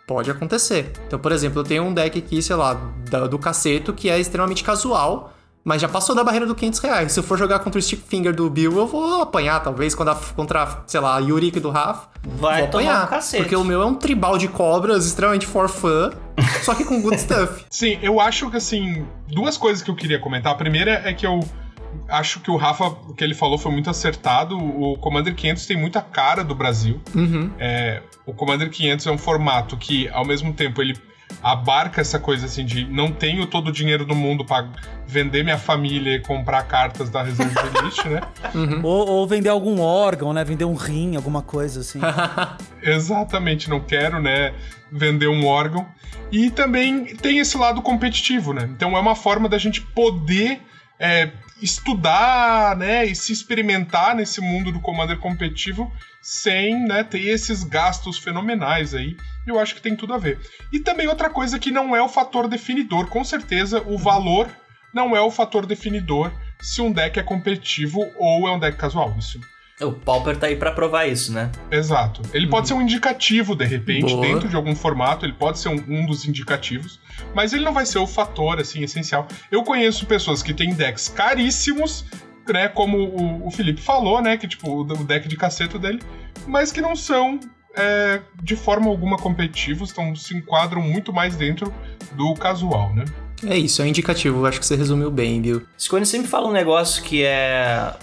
Pode acontecer. Então, por exemplo, eu tenho um deck aqui, sei lá, da- do caceto, que é extremamente casual, mas já passou da barreira do 500 reais. Se eu for jogar contra o Stick Finger do Bill, eu vou apanhar, talvez, quando a- contra, sei lá, a Yurik do Rafa. Vai vou tomar apanhar. um cacete. Porque o meu é um tribal de cobras, extremamente for fun, só que com good stuff. Sim, eu acho que assim, duas coisas que eu queria comentar. A primeira é que eu acho que o Rafa, o que ele falou foi muito acertado. O Commander 500 tem muita cara do Brasil. Uhum. É, o Commander 500 é um formato que, ao mesmo tempo, ele abarca essa coisa assim de não tenho todo o dinheiro do mundo pra vender minha família e comprar cartas da Reserva Elite, né? Ou, ou vender algum órgão, né? Vender um rim, alguma coisa assim. Exatamente, não quero, né, vender um órgão. E também tem esse lado competitivo, né? Então é uma forma da gente poder é, estudar, né, e se experimentar nesse mundo do Commander competitivo sem, né, ter esses gastos fenomenais aí. Eu acho que tem tudo a ver. E também outra coisa que não é o fator definidor, com certeza o valor não é o fator definidor se um deck é competitivo ou é um deck casual. Isso O Pauper tá aí pra provar isso, né? Exato. Ele pode ser um indicativo, de repente, Boa. dentro de algum formato, ele pode ser um, um dos indicativos, mas ele não vai ser o fator, assim, essencial. Eu conheço pessoas que têm decks caríssimos, né, como o, o Felipe falou, né, que, tipo, o, o deck de caceta dele, mas que não são, é, de forma alguma, competitivos, então se enquadram muito mais dentro do casual, né? É isso, é um indicativo. Acho que você resumiu bem, Bill. Scone sempre fala um negócio que é.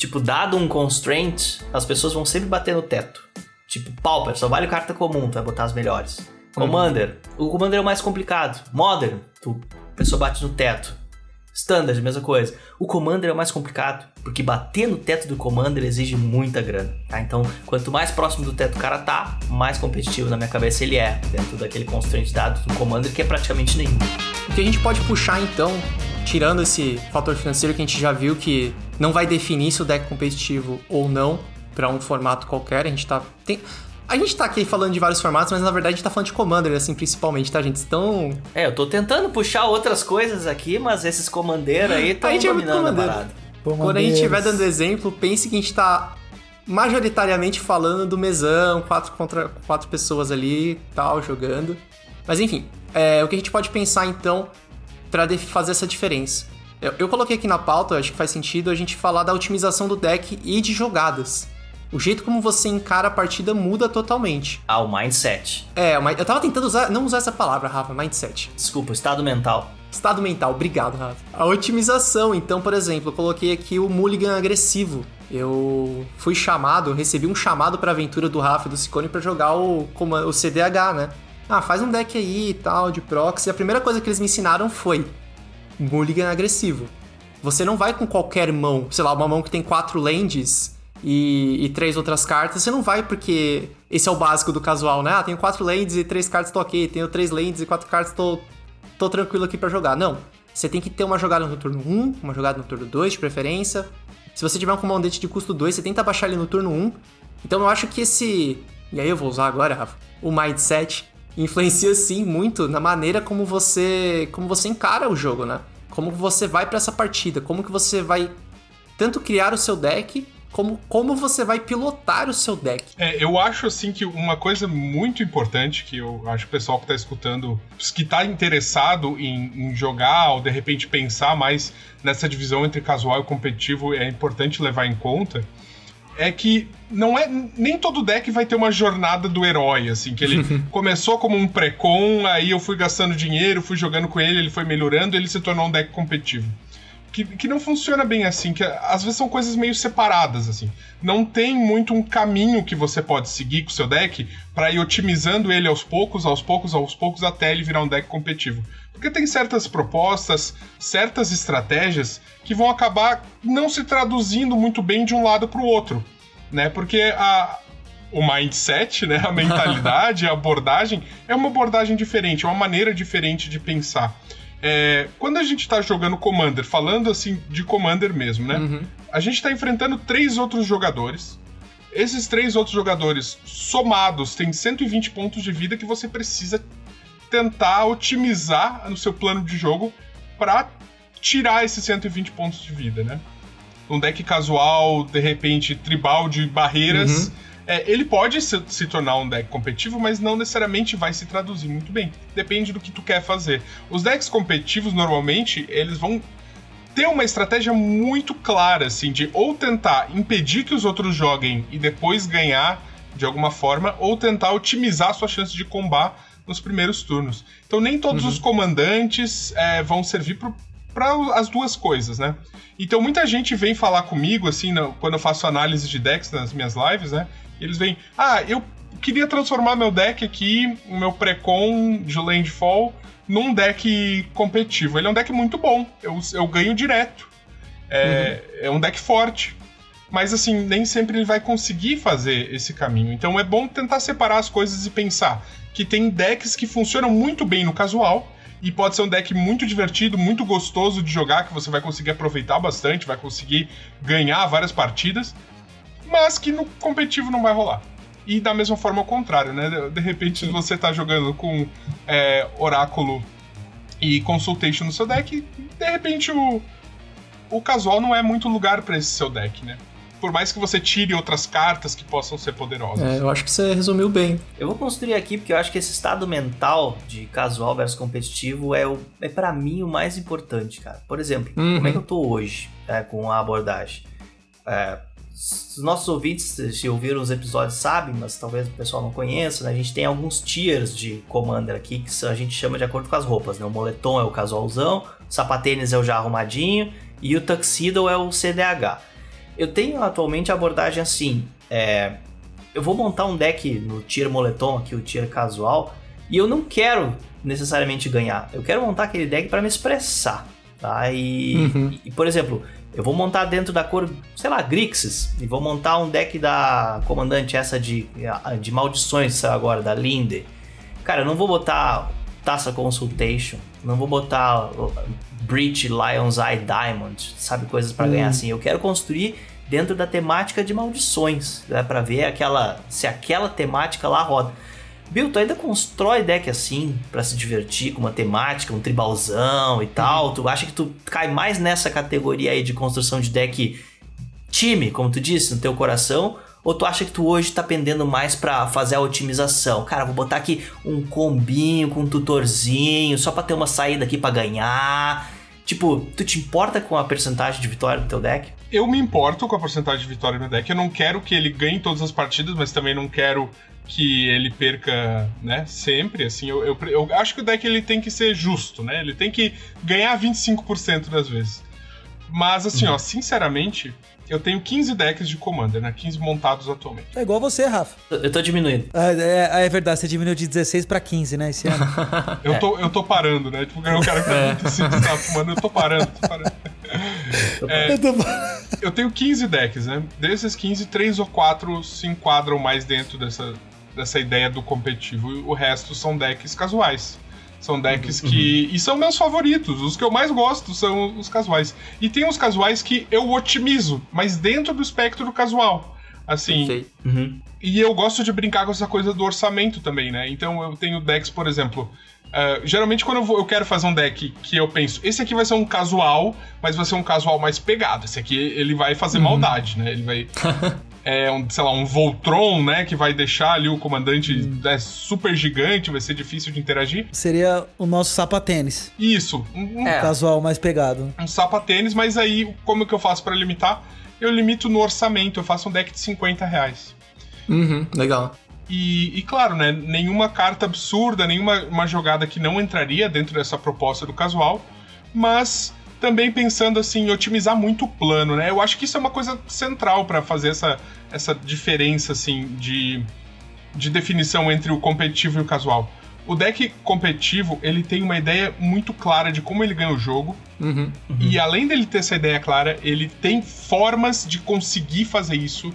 Tipo, dado um constraint, as pessoas vão sempre bater no teto. Tipo, Pauper, só vale carta comum, tu vai botar as melhores. Commander, o Commander é o mais complicado. Modern, tu, a pessoa bate no teto. Standard, mesma coisa. O Commander é o mais complicado, porque bater no teto do Commander exige muita grana, tá? Então, quanto mais próximo do teto o cara tá, mais competitivo na minha cabeça ele é, dentro daquele constraint dado do Commander, que é praticamente nenhum. O que a gente pode puxar então, tirando esse fator financeiro que a gente já viu que não vai definir se o deck é competitivo ou não pra um formato qualquer, a gente tá tem a gente tá aqui falando de vários formatos, mas na verdade a gente tá falando de Commander, assim, principalmente, tá, gente? Então, É, eu tô tentando puxar outras coisas aqui, mas esses comandeiros aí estão A é dominando a comandeiro. parada. quando a gente estiver dando exemplo, pense que a gente tá majoritariamente falando do mesão, quatro contra quatro pessoas ali, tal, jogando. Mas enfim, é, o que a gente pode pensar então pra def- fazer essa diferença? Eu, eu coloquei aqui na pauta, acho que faz sentido a gente falar da otimização do deck e de jogadas. O jeito como você encara a partida muda totalmente. Ah, o mindset. É, eu tava tentando usar, não usar essa palavra, Rafa, mindset. Desculpa, estado mental. Estado mental, obrigado, Rafa. A otimização, então, por exemplo, eu coloquei aqui o Mulligan agressivo. Eu fui chamado, recebi um chamado pra aventura do Rafa e do Ciccone pra jogar o, o CDH, né? Ah, faz um deck aí e tal, de proxy. A primeira coisa que eles me ensinaram foi Mulligan agressivo. Você não vai com qualquer mão, sei lá, uma mão que tem quatro lands e, e três outras cartas. Você não vai porque esse é o básico do casual, né? Ah, tenho quatro lands e três cartas, tô ok. Tenho três lands e quatro cartas, tô, tô tranquilo aqui pra jogar. Não. Você tem que ter uma jogada no turno 1, uma jogada no turno 2, de preferência. Se você tiver um comandante de custo 2, você tenta baixar ele no turno 1. Então eu acho que esse. E aí eu vou usar agora, Rafa, o mindset influencia sim muito na maneira como você como você encara o jogo, né? Como você vai pra essa partida, como que você vai tanto criar o seu deck, como como você vai pilotar o seu deck. É, eu acho assim que uma coisa muito importante que eu acho que o pessoal que tá escutando, que tá interessado em, em jogar ou de repente pensar mais nessa divisão entre casual e competitivo, é importante levar em conta é que não é nem todo deck vai ter uma jornada do herói, assim, que ele começou como um pré-con, aí eu fui gastando dinheiro, fui jogando com ele, ele foi melhorando, ele se tornou um deck competitivo. Que, que não funciona bem assim, que às vezes são coisas meio separadas, assim. Não tem muito um caminho que você pode seguir com o seu deck para ir otimizando ele aos poucos, aos poucos, aos poucos, até ele virar um deck competitivo. Porque tem certas propostas, certas estratégias que vão acabar não se traduzindo muito bem de um lado para o outro, né? Porque a, o mindset, né, a mentalidade, a abordagem é uma abordagem diferente, é uma maneira diferente de pensar. É, quando a gente tá jogando Commander, falando assim de Commander mesmo, né? Uhum. A gente tá enfrentando três outros jogadores. Esses três outros jogadores somados têm 120 pontos de vida que você precisa tentar otimizar no seu plano de jogo para tirar esses 120 pontos de vida, né? Um deck casual, de repente, tribal de barreiras. Uhum. É, ele pode se, se, tornar um deck competitivo, mas não necessariamente vai se traduzir muito bem. Depende do que tu quer fazer. Os decks competitivos, normalmente, eles vão ter uma estratégia muito clara, assim, de ou tentar impedir que os outros joguem e depois ganhar de alguma forma, ou tentar otimizar sua chance de combate nos primeiros turnos. Então nem todos uhum. os comandantes é, vão servir para as duas coisas, né? Então muita gente vem falar comigo, assim, no, quando eu faço análise de decks nas minhas lives, né? Eles vêm, ah, eu queria transformar meu deck aqui, o meu Precon de Landfall, num deck competitivo. Ele é um deck muito bom, eu, eu ganho direto. É, uhum. é um deck forte. Mas assim, nem sempre ele vai conseguir fazer esse caminho. Então é bom tentar separar as coisas e pensar que tem decks que funcionam muito bem no casual. E pode ser um deck muito divertido, muito gostoso de jogar, que você vai conseguir aproveitar bastante, vai conseguir ganhar várias partidas mas que no competitivo não vai rolar. E da mesma forma ao contrário, né? De repente você tá jogando com é, Oráculo e Consultation no seu deck, de repente o, o casual não é muito lugar para esse seu deck, né? Por mais que você tire outras cartas que possam ser poderosas. É, eu acho que você resumiu bem. Eu vou construir aqui porque eu acho que esse estado mental de casual versus competitivo é, o, é para mim o mais importante, cara. Por exemplo, uhum. como é que eu tô hoje é, com a abordagem? É, os nossos ouvintes, se ouviram os episódios, sabem, mas talvez o pessoal não conheça, né? A gente tem alguns tiers de Commander aqui que a gente chama de acordo com as roupas, né? O moletom é o casualzão, o sapatênis é o já arrumadinho e o tuxedo é o CDH. Eu tenho atualmente a abordagem assim, é, eu vou montar um deck no tier moletom aqui, o tier casual, e eu não quero necessariamente ganhar. Eu quero montar aquele deck para me expressar, tá? E, uhum. e, por exemplo, eu vou montar dentro da cor, sei lá, Grixis. E vou montar um deck da comandante essa de, de maldições agora, da Linde. Cara, eu não vou botar Taça Consultation. Não vou botar Breach Lion's Eye Diamond. Sabe, coisas para hum. ganhar assim. Eu quero construir dentro da temática de maldições. Né, para ver aquela se aquela temática lá roda. Bill, tu ainda constrói deck assim para se divertir com uma temática, um tribalzão e tal? Uhum. Tu acha que tu cai mais nessa categoria aí de construção de deck time, como tu disse, no teu coração? Ou tu acha que tu hoje tá pendendo mais para fazer a otimização? Cara, vou botar aqui um combinho com um tutorzinho, só para ter uma saída aqui para ganhar. Tipo, tu te importa com a percentagem de vitória do teu deck? Eu me importo com a porcentagem de vitória do meu deck. Eu não quero que ele ganhe todas as partidas, mas também não quero que ele perca, né, sempre, assim, eu, eu, eu, acho que o deck ele tem que ser justo, né, ele tem que ganhar 25% das vezes. Mas, assim, uhum. ó, sinceramente, eu tenho 15 decks de Commander, né, 15 montados atualmente. É igual você, Rafa. Eu tô diminuindo. É, é, é verdade, você diminuiu de 16 pra 15, né, esse ano. eu, tô, eu tô parando, né, tipo, o cara que tá muito assim, tá fumando, eu tô parando, tô parando. É, eu, tô... eu tenho 15 decks, né, desses 15, 3 ou 4 se enquadram mais dentro dessa, dessa ideia do competitivo. O resto são decks casuais. São decks uhum. que. E são meus favoritos. Os que eu mais gosto são os casuais. E tem os casuais que eu otimizo, mas dentro do espectro do casual. Assim. Uhum. E eu gosto de brincar com essa coisa do orçamento também, né? Então eu tenho decks, por exemplo. Uh, geralmente, quando eu, vou, eu, quero fazer um deck que eu penso, esse aqui vai ser um casual, mas vai ser um casual mais pegado. Esse aqui ele vai fazer uhum. maldade, né? Ele vai. é, um, sei lá, um Voltron, né? Que vai deixar ali o comandante hum. é, super gigante, vai ser difícil de interagir. Seria o nosso sapatênis. Isso. Um, é. Casual mais pegado. Um sapatênis, mas aí como que eu faço para limitar? eu limito no orçamento, eu faço um deck de 50 reais. Uhum, legal. E, e, claro, né, nenhuma carta absurda, nenhuma uma jogada que não entraria dentro dessa proposta do casual, mas também pensando assim em otimizar muito o plano, né? Eu acho que isso é uma coisa central para fazer essa, essa diferença assim de, de definição entre o competitivo e o casual. O deck competitivo, ele tem uma ideia muito clara de como ele ganha o jogo. Uhum. Uhum. E além dele ter essa ideia clara, ele tem formas de conseguir fazer isso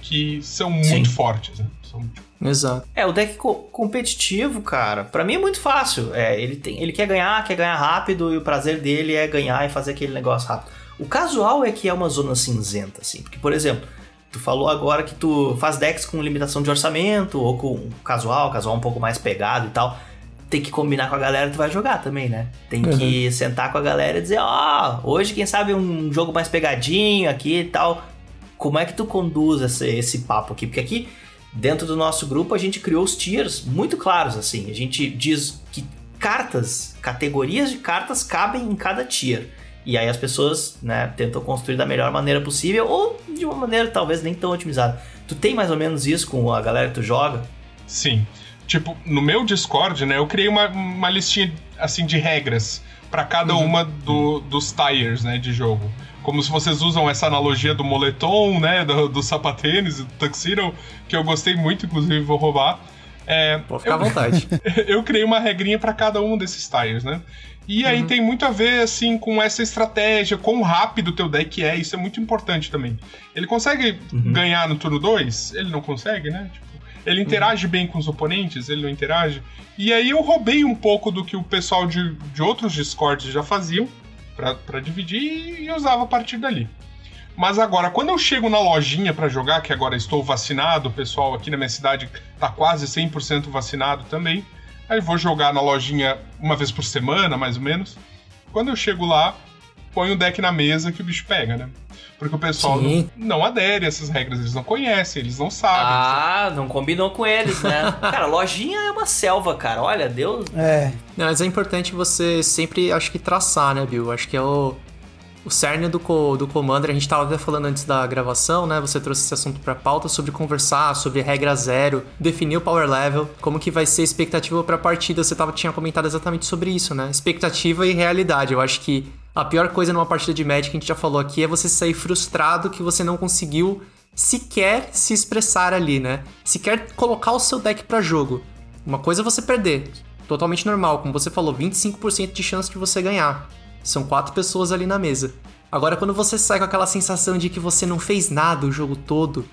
que são muito Sim. fortes. Né? São Exato. É, o deck co competitivo, cara, para mim é muito fácil. É, ele, tem, ele quer ganhar, quer ganhar rápido, e o prazer dele é ganhar e fazer aquele negócio rápido. O casual é que é uma zona cinzenta, assim. Porque, por exemplo, tu falou agora que tu faz decks com limitação de orçamento, ou com casual, casual um pouco mais pegado e tal. Tem que combinar com a galera que tu vai jogar também, né? Tem uhum. que sentar com a galera e dizer, ó, oh, hoje quem sabe um jogo mais pegadinho aqui e tal. Como é que tu conduz esse, esse papo aqui? Porque aqui Dentro do nosso grupo, a gente criou os tiers muito claros, assim. A gente diz que cartas, categorias de cartas cabem em cada tier. E aí as pessoas, né, tentam construir da melhor maneira possível ou de uma maneira talvez nem tão otimizada. Tu tem mais ou menos isso com a galera que tu joga? Sim. Tipo, no meu Discord, né, eu criei uma, uma listinha assim de regras para cada uhum. uma do, dos tiers, né, de jogo como se vocês usam essa analogia do moletom, né, do, do sapatênis, do tuxedo, que eu gostei muito, inclusive vou roubar. É, Pode ficar eu, à vontade. eu criei uma regrinha para cada um desses styles, né? E aí uhum. tem muito a ver, assim, com essa estratégia, quão rápido o teu deck é, isso é muito importante também. Ele consegue uhum. ganhar no turno 2? Ele não consegue, né? Tipo, ele interage uhum. bem com os oponentes? Ele não interage? E aí eu roubei um pouco do que o pessoal de, de outros Discords já faziam, para dividir e usava a partir dali. Mas agora, quando eu chego na lojinha para jogar, que agora estou vacinado, o pessoal aqui na minha cidade tá quase 100% vacinado também, aí vou jogar na lojinha uma vez por semana, mais ou menos. Quando eu chego lá, põe o deck na mesa que o bicho pega, né? Porque o pessoal não, não, adere a essas regras, eles não conhecem, eles não sabem. Ah, não combinou com eles, né? cara, lojinha é uma selva, cara. Olha, Deus. É. Não, mas é importante você sempre, acho que, traçar, né, Bill? Acho que é o, o cerne do, do Commander. A gente tava até falando antes da gravação, né? Você trouxe esse assunto pra pauta sobre conversar, sobre regra zero, definir o power level, como que vai ser a expectativa pra partida. Você tava, tinha comentado exatamente sobre isso, né? Expectativa e realidade. Eu acho que a pior coisa numa partida de Magic, que a gente já falou aqui, é você sair frustrado que você não conseguiu sequer se expressar ali, né? Sequer colocar o seu deck para jogo. Uma coisa é você perder, totalmente normal, como você falou, 25% de chance de você ganhar. São quatro pessoas ali na mesa. Agora, quando você sai com aquela sensação de que você não fez nada o jogo todo,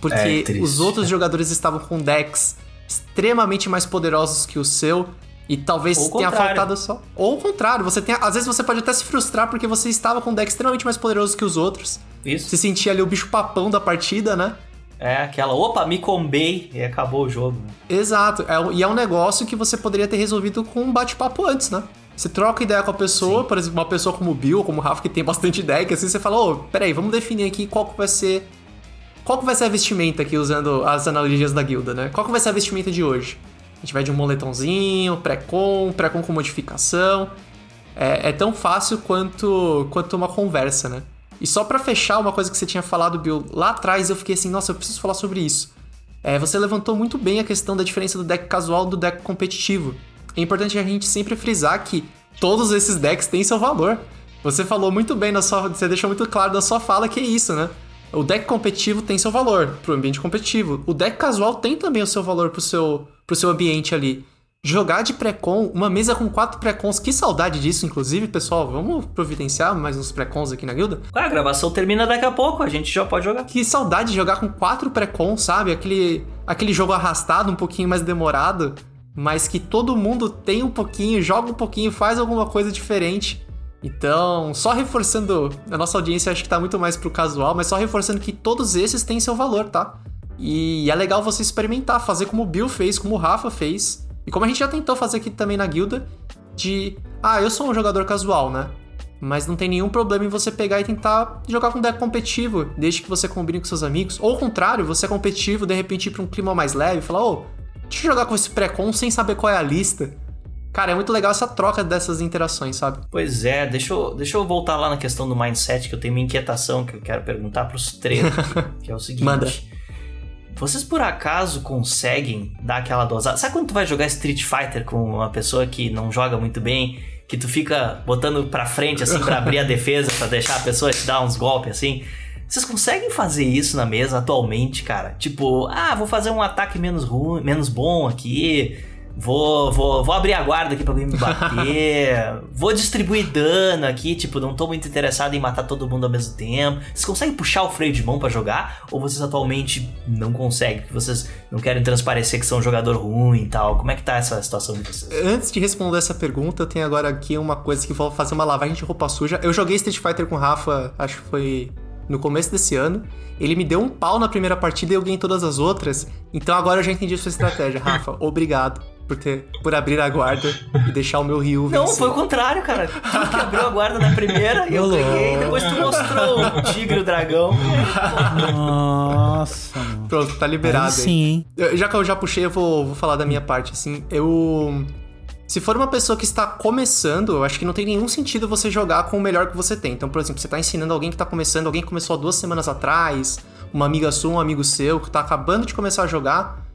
porque é os outros jogadores estavam com decks extremamente mais poderosos que o seu, e talvez tenha faltado só. Ou o contrário, você tem. Às vezes você pode até se frustrar porque você estava com um deck extremamente mais poderoso que os outros. Isso. Se sentia ali o bicho papão da partida, né? É, aquela, opa, me combei e acabou o jogo. Exato. É, e é um negócio que você poderia ter resolvido com um bate-papo antes, né? Você troca ideia com a pessoa, Sim. por exemplo, uma pessoa como o Bill, como o Rafa, que tem bastante deck, assim, você fala, ô, oh, peraí, vamos definir aqui qual que vai ser. Qual que vai ser a vestimenta aqui, usando as analogias da guilda, né? Qual que vai ser a vestimenta de hoje? A gente vai de um moletomzinho, pré-com, pré-com com modificação. É, é, tão fácil quanto, quanto uma conversa, né? E só para fechar uma coisa que você tinha falado, Bill, lá atrás eu fiquei assim, nossa, eu preciso falar sobre isso. É, você levantou muito bem a questão da diferença do deck casual do deck competitivo. É importante a gente sempre frisar que todos esses decks têm seu valor. Você falou muito bem na sua, você deixou muito claro na sua fala que é isso, né? O deck competitivo tem seu valor pro ambiente competitivo. O deck casual tem também o seu valor pro seu, pro seu ambiente ali. Jogar de pré-con, uma mesa com quatro pré-cons, que saudade disso, inclusive, pessoal. Vamos providenciar mais uns pré-cons aqui na guilda? Ah, a gravação termina daqui a pouco, a gente já pode jogar. Que saudade de jogar com quatro pré-cons, sabe? Aquele, aquele jogo arrastado, um pouquinho mais demorado, mas que todo mundo tem um pouquinho, joga um pouquinho, faz alguma coisa diferente. Então, só reforçando, a nossa audiência acho que tá muito mais pro casual, mas só reforçando que todos esses têm seu valor, tá? E é legal você experimentar, fazer como o Bill fez, como o Rafa fez, e como a gente já tentou fazer aqui também na guilda, de, ah, eu sou um jogador casual, né? Mas não tem nenhum problema em você pegar e tentar jogar com deck competitivo, desde que você combine com seus amigos. Ou ao contrário, você é competitivo, de repente ir pra um clima mais leve e falar, ô, oh, deixa eu jogar com esse pré-con sem saber qual é a lista cara, é muito legal essa troca dessas interações, sabe? Pois é, deixa eu, deixa eu voltar lá na questão do mindset, que eu tenho uma inquietação que eu quero perguntar pros três, que é o seguinte. Manda. Vocês por acaso conseguem dar aquela dosada? Sabe quando tu vai jogar Street Fighter com uma pessoa que não joga muito bem, que tu fica botando pra frente assim pra abrir a defesa, pra deixar a pessoa te dar uns golpes assim? Vocês conseguem fazer isso na mesa atualmente, cara? Tipo, ah, vou fazer um ataque menos ruim, menos bom aqui. Vou, vou, vou abrir a guarda aqui pra alguém me bater. vou distribuir dano aqui, tipo, não tô muito interessado em matar todo mundo ao mesmo tempo. Vocês conseguem puxar o freio de mão pra jogar? Ou vocês atualmente não conseguem? Porque vocês não querem transparecer que são um jogador ruim e tal? Como é que tá essa situação de vocês? Antes de responder essa pergunta, eu tenho agora aqui uma coisa que vou fazer uma lavagem de roupa suja. Eu joguei Street Fighter com o Rafa, acho que foi no começo desse ano. Ele me deu um pau na primeira partida e eu ganhei todas as outras. Então agora eu já entendi a sua estratégia. Rafa, obrigado por ter por abrir a guarda e deixar o meu Ryu Não, vencer. foi o contrário, cara. Tu que abriu a guarda na primeira, eu ganhei, depois tu mostrou o tigre e o dragão. Nossa, mano. Pronto, tá liberado Aí aí. sim, hein? Eu- Já que eu já puxei, eu vou, vou falar da minha parte, assim. Eu. Se for uma pessoa que está começando, eu acho que não tem nenhum sentido você jogar com o melhor que você tem. Então, por exemplo, você tá ensinando alguém que tá começando, alguém que começou há duas semanas atrás, uma amiga sua, um amigo seu, que tá acabando de começar a jogar.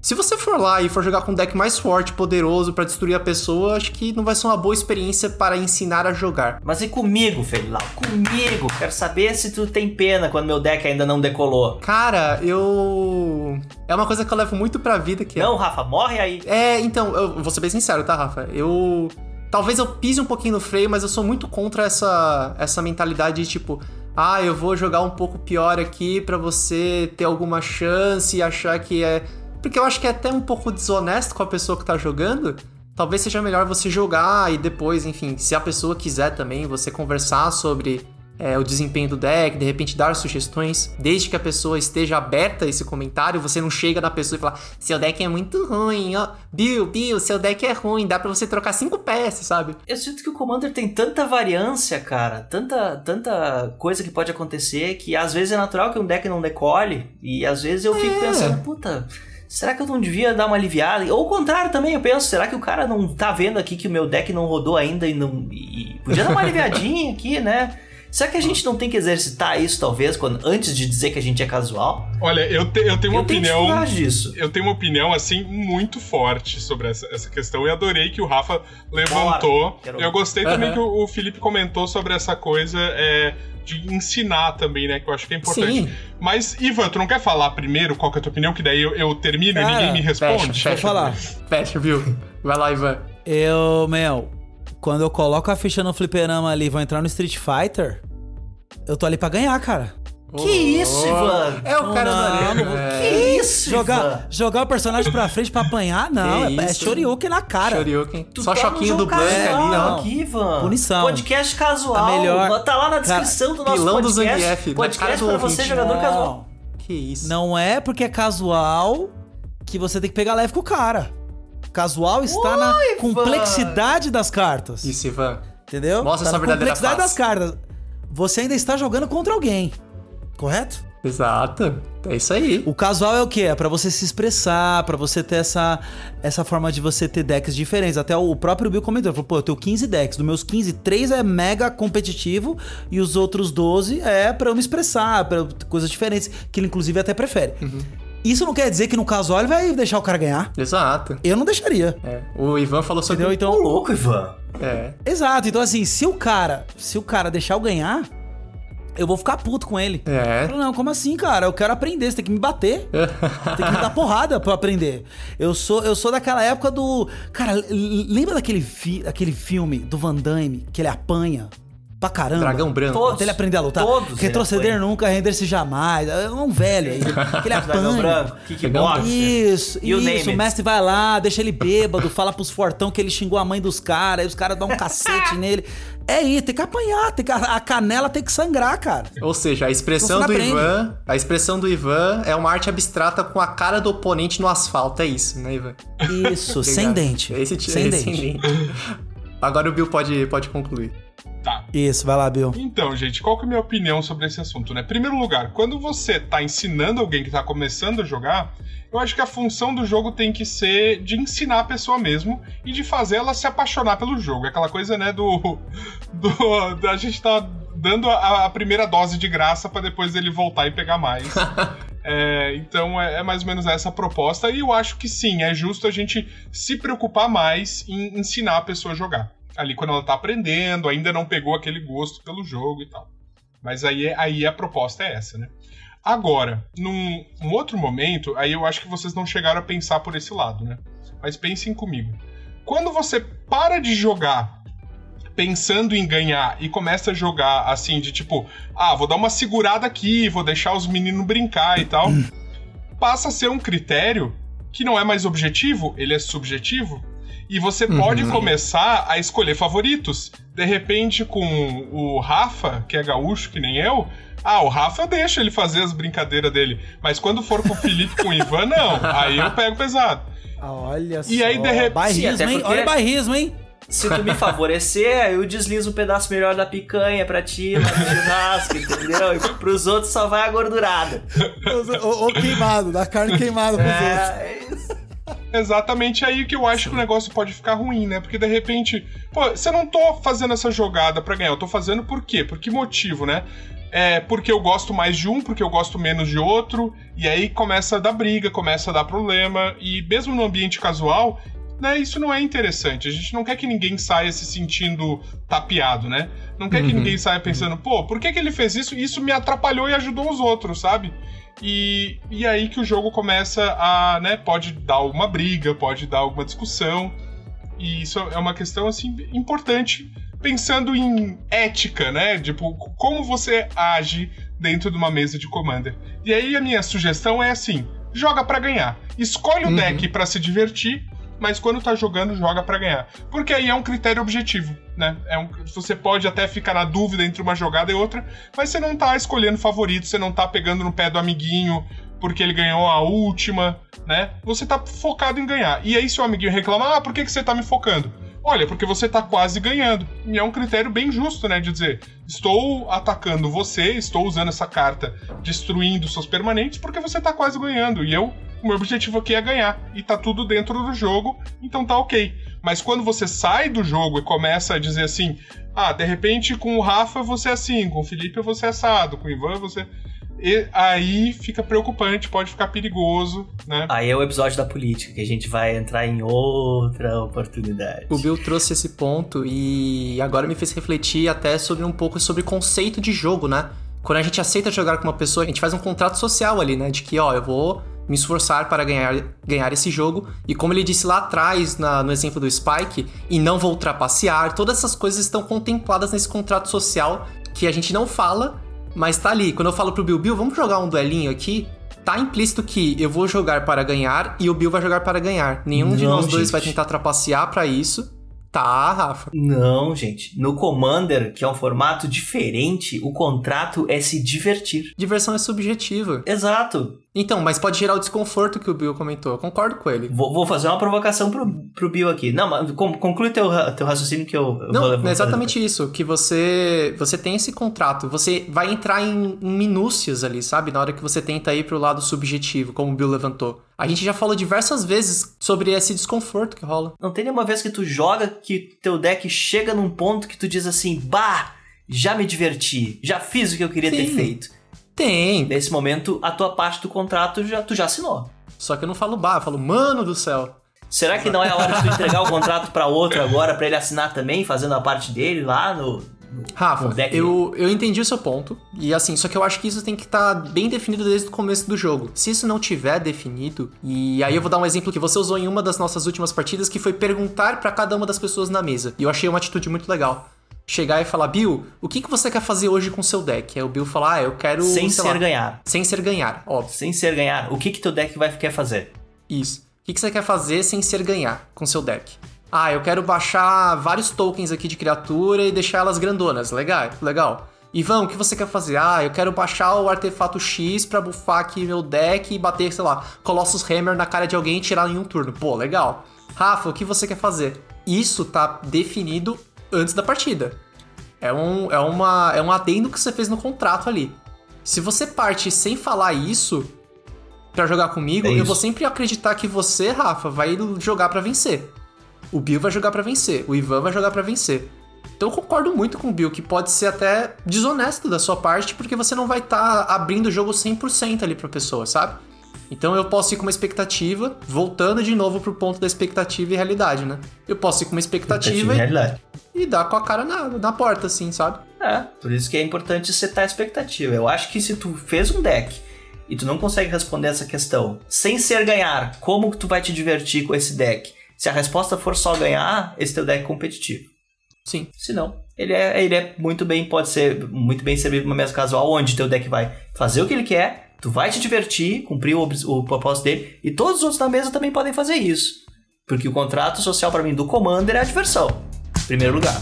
Se você for lá e for jogar com um deck mais forte, poderoso pra destruir a pessoa, acho que não vai ser uma boa experiência para ensinar a jogar. Mas e comigo, Felilau? Comigo! Quero saber se tu tem pena quando meu deck ainda não decolou. Cara, eu. É uma coisa que eu levo muito pra vida que é. Não, Rafa, morre aí. É, então, eu vou ser bem sincero, tá, Rafa? Eu. Talvez eu pise um pouquinho no freio, mas eu sou muito contra essa, essa mentalidade de tipo, ah, eu vou jogar um pouco pior aqui pra você ter alguma chance e achar que é. Porque eu acho que é até um pouco desonesto com a pessoa que tá jogando. Talvez seja melhor você jogar e depois, enfim, se a pessoa quiser também, você conversar sobre é, o desempenho do deck, de repente dar sugestões, desde que a pessoa esteja aberta a esse comentário, você não chega na pessoa e fala, seu deck é muito ruim, ó, Bill, Bill, seu deck é ruim, dá pra você trocar cinco peças, sabe? Eu sinto que o Commander tem tanta variância, cara, tanta, tanta coisa que pode acontecer que às vezes é natural que um deck não decole e às vezes eu fico É. pensando, puta, será que eu não devia dar uma aliviada? Ou o contrário também, eu penso, será que o cara não tá vendo aqui que o meu deck não rodou ainda e não. E podia dar uma aliviadinha aqui, né? Será que a gente não tem que exercitar isso, talvez, quando, antes de dizer que a gente é casual? Olha, eu, te- eu tenho uma eu tenho opinião. dificuldade disso. Eu tenho uma opinião, assim, muito forte sobre essa, essa questão e adorei que o Rafa levantou. Bora. Quero- Eu gostei também Aham. que o, o Felipe comentou sobre essa coisa é, de ensinar também, né? Que eu acho que é importante. Sim. Mas, Ivan, tu não quer falar primeiro qual que é a tua opinião? Que daí eu, eu termino Cara, e ninguém me responde? Fecha, fecha. falar. Fecha, viu? Vai lá, Ivan. Eu, meu, quando eu coloco a ficha no fliperama ali e vou entrar no Street Fighter, eu tô ali pra ganhar, cara. Que isso, Ivan? É o cara Não, da arena. não, é. Que isso, Ivan? Jogar, jogar o personagem pra frente pra apanhar, não. Que É, é. Shoryuken na cara. Shoryuken. Tu Só tá choquinho do Blank casual ali, ó. aqui, Ivan. Punição. Podcast casual. Tá melhor. Tá lá na Cara, descrição do nosso pilão do podcast. Zangief, na cara podcast do pra você, jogador Não. casual. Que isso. Não é porque é casual que você tem que pegar leve com o cara. Casual está na complexidade das cartas. Isso, Ivan. Entendeu? Mostra tá sua na verdadeira complexidade das face. cartas. Você ainda está jogando contra alguém. Correto? Exato. É isso aí. O casual é o quê? É pra você se expressar, pra você ter essa, essa forma de você ter decks diferentes. Até o próprio Bill comentou, falou, pô, eu tenho 15 decks, dos meus 15, 3 é mega competitivo e os outros 12 é pra eu me expressar, ter coisas diferentes, que ele inclusive até prefere. Uhum. Isso não quer dizer que no casual ele vai deixar o cara ganhar. Exato. Eu não deixaria. É. O Ivan falou sobre. Entendeu? Ô, Então, louco, Ivan. É. exato. Então assim, se o cara, se o cara deixar eu ganhar, eu vou ficar puto com ele. É. Eu falo, Não, como assim, cara? Eu quero aprender, você tem que me bater. tem que me dar porrada pra eu aprender. Eu sou, eu sou daquela época do. Cara, lembra daquele, fi, aquele filme do Van Damme que ele apanha pra caramba? Dragão branco. Todos. Até ele aprender a lutar. Todos Retroceder nunca, render-se jamais. É um velho aí. Que ele Dragão apanha. branco, kickboxer. Isso, You isso. O mestre vai lá, deixa ele bêbado, fala pros fortão que ele xingou a mãe dos caras, aí os caras dão um cacete nele. É isso, tem que apanhar, tem que, a canela tem que sangrar, cara. Ou seja, a expressão do. Ivan. A expressão do Ivan é uma arte abstrata com a cara do oponente no asfalto. É isso, né, Ivan? Isso, sem dente. Esse, sem esse dente. dente. Agora o Bill pode, pode concluir. Tá. Isso, vai lá, Bill. Então, gente, qual que é a minha opinião sobre esse assunto, né? Primeiro lugar, quando você tá ensinando alguém que tá começando a jogar, eu acho que a função do jogo tem que ser de ensinar a pessoa mesmo e de fazer ela se apaixonar pelo jogo. É aquela coisa, né, do. do da gente tá dando a, a primeira dose de graça para depois ele voltar e pegar mais. É, então é, é, mais ou menos essa a proposta, e eu acho que sim, é justo a gente se preocupar mais em ensinar a pessoa a jogar. Ali quando ela tá aprendendo, ainda não pegou aquele gosto pelo jogo e tal. Mas aí, aí a proposta é essa, né? Agora, num um outro momento, aí eu acho que vocês não chegaram a pensar por esse lado, né? Mas pensem comigo. Quando você para de jogar pensando em ganhar e começa a jogar assim, de tipo, ah, vou dar uma segurada aqui, vou deixar os meninos brincar e tal, passa a ser um critério que não é mais objetivo, ele é subjetivo. E você uhum. pode começar a escolher favoritos. De repente, com o Rafa, que é gaúcho, que nem eu, ah, o Rafa eu deixo ele fazer as brincadeiras dele. Mas quando for com o Felipe com o Ivan, não. Aí eu pego pesado. Olha e só. aí, de repente. Barrismo, hein? Olha o barrismo, hein? Se tu me favorecer, eu deslizo um pedaço melhor da picanha pra ti, lá no churrasco, entendeu? E pros outros só vai a gordurada. Ou, ou queimado, da carne queimada pros é, outros. É isso. Exatamente aí que eu acho que o negócio pode ficar ruim, né? Porque de repente, pô, você não tô fazendo essa jogada pra ganhar, eu tô fazendo por quê? Por que motivo, né? É porque eu gosto mais de um, porque eu gosto menos de outro, e aí começa a dar briga, começa a dar problema, e mesmo no ambiente casual, né, isso não é interessante. A gente não quer que ninguém saia se sentindo tapeado, né? Não quer uhum. que ninguém saia pensando, pô, por que, que ele fez isso? Isso me atrapalhou e ajudou os outros, sabe? E, e aí que o jogo começa a, né, pode dar alguma briga, pode dar alguma discussão. E isso é uma questão, assim, importante, pensando em ética, né? Tipo, como você age dentro de uma mesa de Commander. E aí a minha sugestão é assim, joga para ganhar. Escolhe o uhum. deck para se divertir mas quando tá jogando, joga para ganhar. Porque aí é um critério objetivo, né? É um, você pode até ficar na dúvida entre uma jogada e outra, mas você não tá escolhendo favorito, você não tá pegando no pé do amiguinho porque ele ganhou a última, né? Você tá focado em ganhar. E aí, se o amiguinho reclama, ah, por que, que você tá me focando? Olha, porque você tá quase ganhando. E é um critério bem justo, né? De dizer, estou atacando você, estou usando essa carta destruindo seus permanentes porque você tá quase ganhando. E eu o meu objetivo aqui é ganhar. E tá tudo dentro do jogo, então tá ok. Mas quando você sai do jogo e começa a dizer assim: ah, de repente com o Rafa você é assim, com o Felipe você é assado, com o Ivan você. E aí fica preocupante, pode ficar perigoso, né? Aí é o episódio da política, que a gente vai entrar em outra oportunidade. O Bill trouxe esse ponto e agora me fez refletir até sobre um pouco sobre conceito de jogo, né? Quando a gente aceita jogar com uma pessoa, a gente faz um contrato social ali, né? De que, ó, eu vou me esforçar para ganhar, ganhar esse jogo. E como ele disse lá atrás, na, no exemplo do Spike, e não vou trapacear, todas essas coisas estão contempladas nesse contrato social que a gente não fala, mas tá ali. Quando eu falo pro Bill, Bill, vamos jogar um duelinho aqui? Tá implícito que eu vou jogar para ganhar e o Bill vai jogar para ganhar. Nenhum não, de nós gente. dois vai tentar trapacear para isso. Tá, Rafa. Não, gente. No Commander, que é um formato diferente, o contrato é se divertir. Diversão é subjetiva. Exato. Então, mas pode gerar o desconforto que o Bill comentou. Eu concordo com ele. Vou, vou fazer uma provocação pro, pro Bill aqui. Não, mas conclui teu, teu raciocínio que eu, eu Não, vou levar. É exatamente isso. Que você você tem esse contrato. Você vai entrar em, em minúcias ali, sabe? Na hora que você tenta ir pro lado subjetivo, como o Bill levantou. A gente já falou diversas vezes sobre esse desconforto que rola. Não tem nenhuma vez que tu joga que teu deck chega num ponto que tu diz assim, bah, já me diverti, já fiz o que eu queria Sim. ter feito. Tem. Nesse momento, a tua parte do contrato já, tu já assinou. Só que eu não falo bar, eu falo, mano do céu. Será que não é a hora de tu entregar o contrato para outro agora, para ele assinar também, fazendo a parte dele lá no. Rafa, eu, eu entendi o seu ponto. E assim, só que eu acho que isso tem que estar tá bem definido desde o começo do jogo. Se isso não tiver definido, e aí eu vou dar um exemplo que você usou em uma das nossas últimas partidas, que foi perguntar para cada uma das pessoas na mesa. E eu achei uma atitude muito legal chegar e falar, Bill, o que, que você quer fazer hoje com seu deck? Aí o Bill falar, ah, eu quero. Sem ser lá, ganhar. Sem ser ganhar, óbvio. Sem ser ganhar. O que, que teu deck vai quer fazer? Isso. O que, que você quer fazer sem ser ganhar com seu deck? Ah, eu quero baixar vários tokens aqui de criatura e deixar elas grandonas. Legal, legal. Ivan, o que você quer fazer? Ah, eu quero baixar o artefato X pra buffar aqui meu deck e bater, sei lá, Colossus Hammer na cara de alguém e tirar em um turno. Pô, legal. Rafa, o que você quer fazer? Isso tá definido antes da partida. É um, é, uma, é um adendo que você fez no contrato ali. Se você parte sem falar isso para jogar comigo, É eu vou sempre acreditar que você, Rafa, vai jogar pra vencer. O Bill vai jogar pra vencer, o Ivan vai jogar pra vencer. Então eu concordo muito com o Bill, que pode ser até desonesto da sua parte, porque você não vai estar abrindo o jogo 100% ali pra pessoa, sabe? Então eu posso ir com uma expectativa, voltando de novo pro ponto da expectativa e realidade, né? Eu posso ir com uma expectativa e, realidade. e dar com a cara na, na porta, assim, sabe? É, por isso que é importante setar a expectativa. Eu acho que se tu fez um deck e tu não consegue responder essa questão sem ser ganhar, como tu vai te divertir com esse deck? Se a resposta for só ganhar, esse teu deck é competitivo. Sim. Se não, ele é, ele é muito bem, pode ser muito bem servido numa mesa casual, onde teu deck vai fazer o que ele quer, tu vai te divertir, cumprir o, o propósito dele, e todos os outros da mesa também podem fazer isso. Porque o contrato social pra mim do Commander é a diversão. Em primeiro lugar.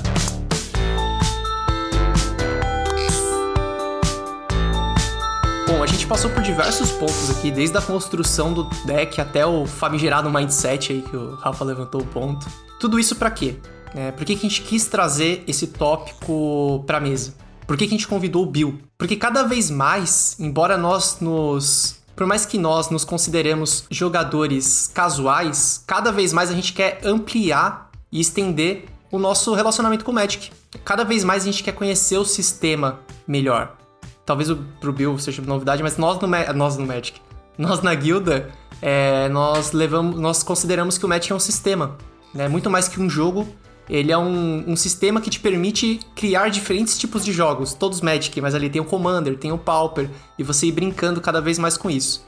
Bom, a gente passou por diversos pontos aqui, desde a construção do deck até o famigerado mindset aí que o Rafa levantou o ponto. Tudo isso pra quê? É, por que, que a gente quis trazer esse tópico pra mesa? Por que, que a gente convidou o Bill? Porque cada vez mais, embora nós nos. Por mais que nós nos consideremos jogadores casuais, cada vez mais a gente quer ampliar e estender o nosso relacionamento com o Magic. Cada vez mais a gente quer conhecer o sistema melhor. Talvez o, pro Bill seja novidade, mas nós no, nós no Magic, nós na guilda, é, nós levamos, nós consideramos que o Magic é um sistema, né? Muito mais que um jogo. Ele é um, um sistema que te permite criar diferentes tipos de jogos, todos Magic, mas ali tem o Commander, tem o Pauper, e você ir brincando cada vez mais com isso.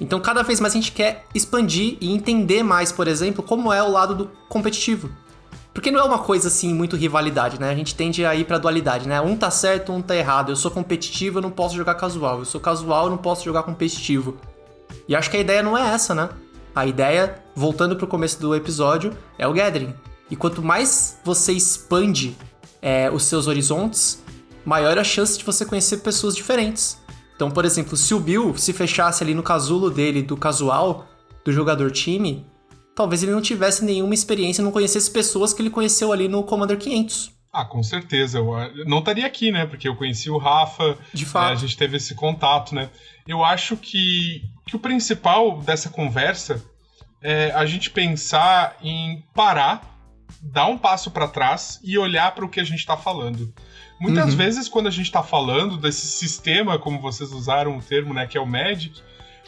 Então, cada vez mais a gente quer expandir e entender mais, por exemplo, como é o lado do competitivo. Porque não é uma coisa assim muito rivalidade, né? A gente tende a ir pra dualidade, né? Um tá certo, um tá errado. Eu sou competitivo, eu não posso jogar casual. Eu sou casual, eu não posso jogar competitivo. E acho que a ideia não é essa, né? A ideia, voltando pro começo do episódio, é o gathering. E quanto mais você expande é, os seus horizontes, maior a chance de você conhecer pessoas diferentes. Então, por exemplo, se o Bill se fechasse ali no casulo dele do casual, do jogador time, talvez ele não tivesse nenhuma experiência, não conhecesse pessoas que ele conheceu ali no Commander 500. Ah, com certeza. Eu não estaria aqui, né? Porque eu conheci o Rafa, De né, fato. a gente teve esse contato, né? Eu acho que, que o principal dessa conversa é a gente pensar em parar, dar um passo para trás e olhar para o que a gente está falando. Muitas Uhum. vezes, quando a gente está falando desse sistema, como vocês usaram o termo, né, que é o Magic,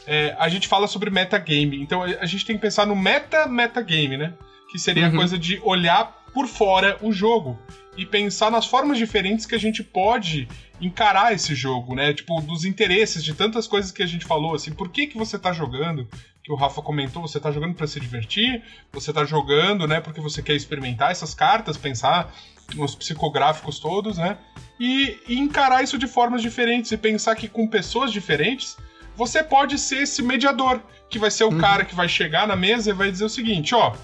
é, a gente fala sobre metagame. Então a a gente tem que pensar no meta-metagame, né? Que seria a Uhum. coisa de olhar por fora o jogo e pensar nas formas diferentes que a gente pode encarar esse jogo, né? Tipo, dos interesses de tantas coisas que a gente falou, assim, por que que você tá jogando? Que o Rafa comentou, você tá jogando para se divertir, você tá jogando, né, porque você quer experimentar essas cartas, pensar nos psicográficos todos, né? E, e encarar isso de formas diferentes e pensar que com pessoas diferentes você pode ser esse mediador, que vai ser o cara que vai chegar na mesa e vai dizer o seguinte, ó,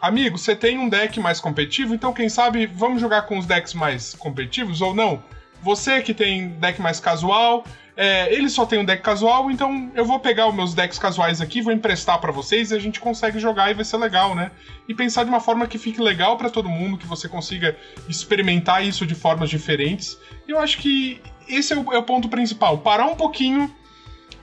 amigo, você tem um deck mais competitivo, então quem sabe vamos jogar com os decks mais competitivos ou não? Você que tem deck mais casual, é, ele só tem um deck casual, então eu vou pegar os meus decks casuais aqui, vou emprestar pra vocês e a gente consegue jogar e vai ser legal, né? E pensar de uma forma que fique legal pra todo mundo, que você consiga experimentar isso de formas diferentes. E eu acho que esse é o, é o ponto principal, parar um pouquinho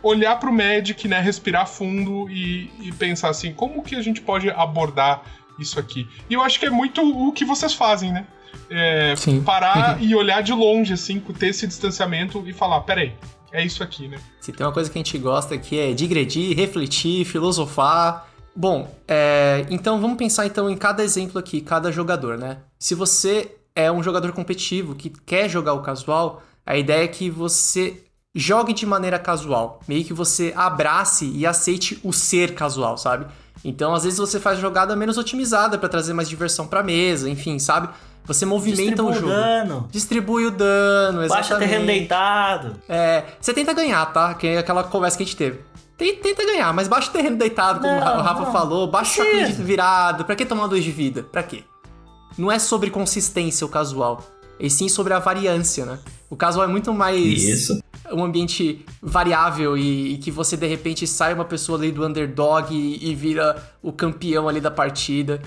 olhar pro Magic, né, respirar fundo e, e pensar assim, como que a gente pode abordar isso aqui? E eu acho que é muito o que vocês fazem, né? É, parar e olhar de longe, assim, ter esse distanciamento e falar, peraí, é isso aqui, né? Se tem uma coisa que a gente gosta aqui é digredir, refletir, filosofar. Bom, é, então vamos pensar então em cada exemplo aqui, cada jogador, né? Se você é um jogador competitivo que quer jogar o casual, a ideia é que você jogue de maneira casual, meio que você abrace e aceite o ser casual, sabe? Então, às vezes você faz jogada menos otimizada pra trazer mais diversão pra mesa, enfim, sabe? Você movimenta o Distribui jogo. dano. Distribui o dano, exatamente. Baixa terreno deitado. É, você tenta ganhar, tá? Que é aquela conversa que a gente teve. Tem- Tenta ganhar, mas baixa o terreno deitado, como Não, o Rafa não. falou, baixa o de virado. Pra que tomar dois de vida? Pra quê? Não é sobre consistência o casual, e sim sobre a variância, né? O casual é muito mais Isso. um ambiente variável e, e que você de repente sai uma pessoa ali do underdog e, e vira o campeão ali da partida.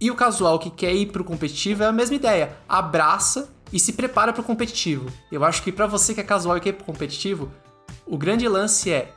E o casual que quer ir pro competitivo é a mesma ideia. Abraça e se prepara para o competitivo. Eu acho que para você que é casual e quer ir pro competitivo, o grande lance é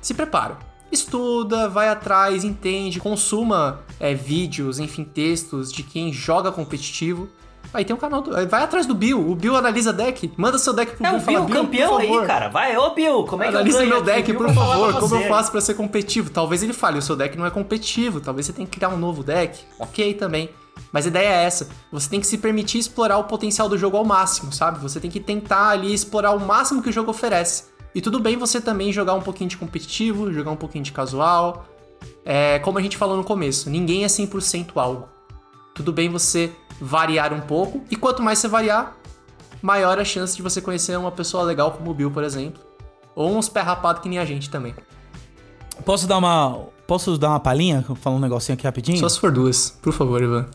se prepara. Estuda, vai atrás, entende, consuma é, vídeos, enfim, textos de quem joga competitivo. Aí tem um canal do. Vai atrás do Bill. O Bill analisa deck. Manda seu deck pro É Bill o e fala, Bill Bill, campeão aí, cara. Vai, ô Bill, como é que eu Analisa meu deck, Bill por favor. Como eu faço pra ser competitivo? Talvez ele fale, o seu deck não é competitivo. Talvez você tenha que criar um novo deck. Ok também. Mas a ideia é essa. Você tem que se permitir explorar o potencial do jogo ao máximo, sabe? Você tem que tentar ali explorar o máximo que o jogo oferece. E tudo bem você também jogar um pouquinho de competitivo, jogar um pouquinho de casual. É, como a gente falou no começo, ninguém é 100% algo. Tudo bem você variar um pouco. E quanto mais você variar, maior a chance de você conhecer uma pessoa legal como o Bill, por exemplo. Ou uns pé rapado que nem a gente também. Posso dar uma. Posso dar uma palhinha? Falar um negocinho aqui rapidinho? Só se for duas, por favor, Ivan.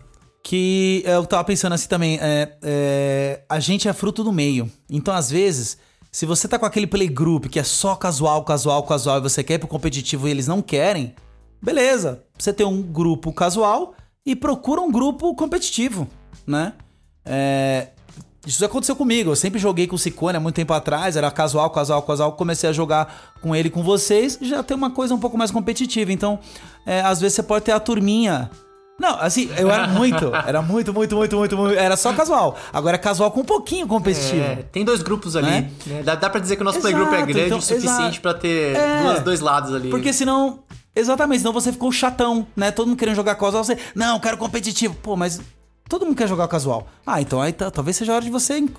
Que eu tava pensando assim também, é, é, a gente é fruto do meio. Então, às vezes, se você tá com aquele playgroup que é só casual, casual, casual, e você quer ir pro competitivo e eles não querem, beleza. Você tem um grupo casual e procura um grupo competitivo, né? É, isso aconteceu comigo. Eu sempre joguei com o Ciccone há muito tempo atrás. Era casual, casual, casual. Comecei a jogar com ele, com vocês. Já tem uma coisa um pouco mais competitiva. Então, é, às vezes você pode ter a turminha. Não, assim, eu era muito. Era muito, muito, muito, muito, muito. Era só casual. Agora é casual com um pouquinho competitivo. É, tem dois grupos ali. Né? né? Dá, dá pra dizer que o nosso Exato, playgroup é grande então, o suficiente pra ter É. duas, dois lados ali. Porque senão. Exatamente, senão você ficou chatão, né? Todo mundo querendo jogar casual, você. Não, quero competitivo. Pô, mas todo mundo quer jogar casual. Ah, então aí tá- talvez seja a hora de você en-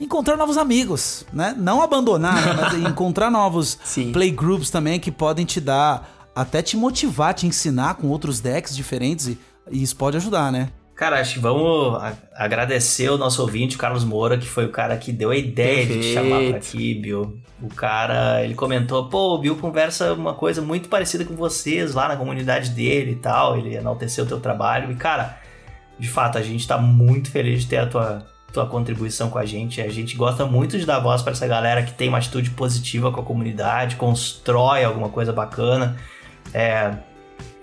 encontrar novos amigos, né? Não abandonar, né? Mas encontrar novos Sim. playgroups também que podem te dar. Até te motivar, te ensinar com outros decks diferentes e, e isso pode ajudar, né? Cara, acho que vamos agradecer o nosso ouvinte, o Carlos Moura, que foi o cara que deu a ideia de te chamar pra Perfeito. aqui, Bill. O cara, ele comentou, pô, o Bill conversa uma coisa muito parecida com vocês lá na comunidade dele e tal. Ele enalteceu o teu trabalho. E, cara, de fato, a gente tá muito feliz de ter a tua, tua contribuição com a gente. A gente gosta muito de dar voz pra essa galera que tem uma atitude positiva com a comunidade, constrói alguma coisa bacana. É,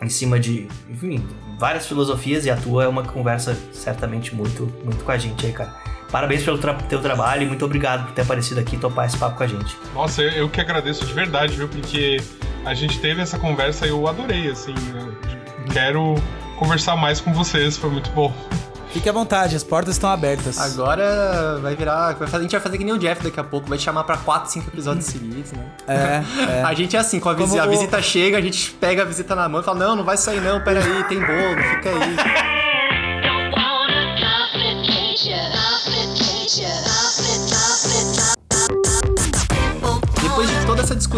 em cima de, enfim, várias filosofias e a tua é uma conversa certamente muito, muito com a gente aí, cara. Parabéns pelo tra- teu trabalho e muito obrigado por ter aparecido aqui e topar esse papo com a gente. Nossa, eu, eu que agradeço de verdade, viu? Porque a gente teve essa conversa e eu adorei, assim. eu quero conversar mais com vocês, foi muito bom. Fique à vontade, as portas estão abertas. Agora vai virar. vai fazer- a gente vai fazer que nem o Jeff daqui a pouco, vai te chamar pra 4, 5 episódios seguidos, né? É, é. A gente é assim, com a, visi- Como a visita chega, a gente pega a visita na mão e fala: Não, não vai sair não, peraí, tem bolo, fica aí.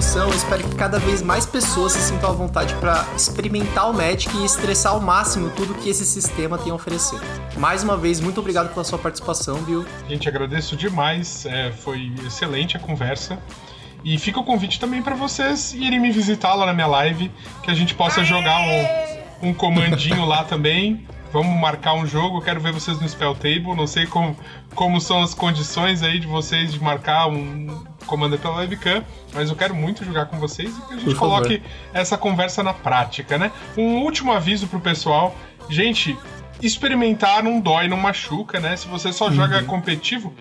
discussão, eu espero que cada vez mais pessoas se sintam à vontade pra experimentar o Magic e estressar ao máximo tudo que esse sistema tem a oferecer. Mais uma vez, muito obrigado pela sua participação, viu? Gente, agradeço demais, é, foi excelente a conversa. E fica o convite também pra vocês irem me visitar lá na minha live, que a gente possa jogar um, um comandinho lá também. Vamos marcar um jogo, quero ver vocês no Spell Table. Não sei como, como são as condições aí de vocês de marcar um comando pela webcam, mas eu quero muito jogar com vocês e que a gente Por favor. coloque essa conversa na prática, né? Um último aviso pro pessoal. Gente, experimentar não dói, não machuca, né? Se você só joga competitivo,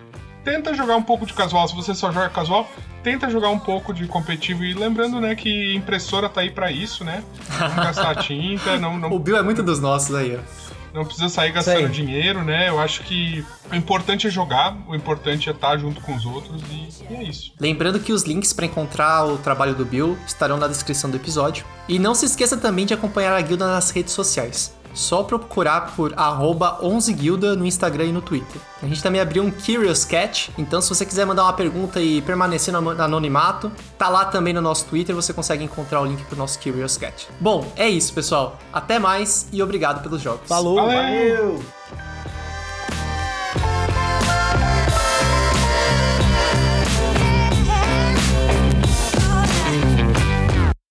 tenta jogar um pouco de casual. Se você só joga casual, tenta jogar um pouco de competitivo. E lembrando, né, que impressora tá aí pra isso, né? Não gastar tinta, não, O não, Bill é muito dos nossos aí, ó. Não precisa sair gastando dinheiro, né? Eu acho que o importante é jogar, o importante é estar junto com os outros e, e é isso. Lembrando que os links para encontrar o trabalho do Bill estarão na descrição do episódio. E não se esqueça também de acompanhar a guilda nas redes sociais. Só procurar por arroba 11guilda no Instagram e no Twitter. A gente também abriu um Curious Cat, então se você quiser mandar uma pergunta e permanecer no no anonimato, tá lá também no nosso Twitter, você consegue encontrar o link pro nosso Curious Cat. Bom, é isso, pessoal. Até mais e obrigado pelos jogos. Falou! Valeu!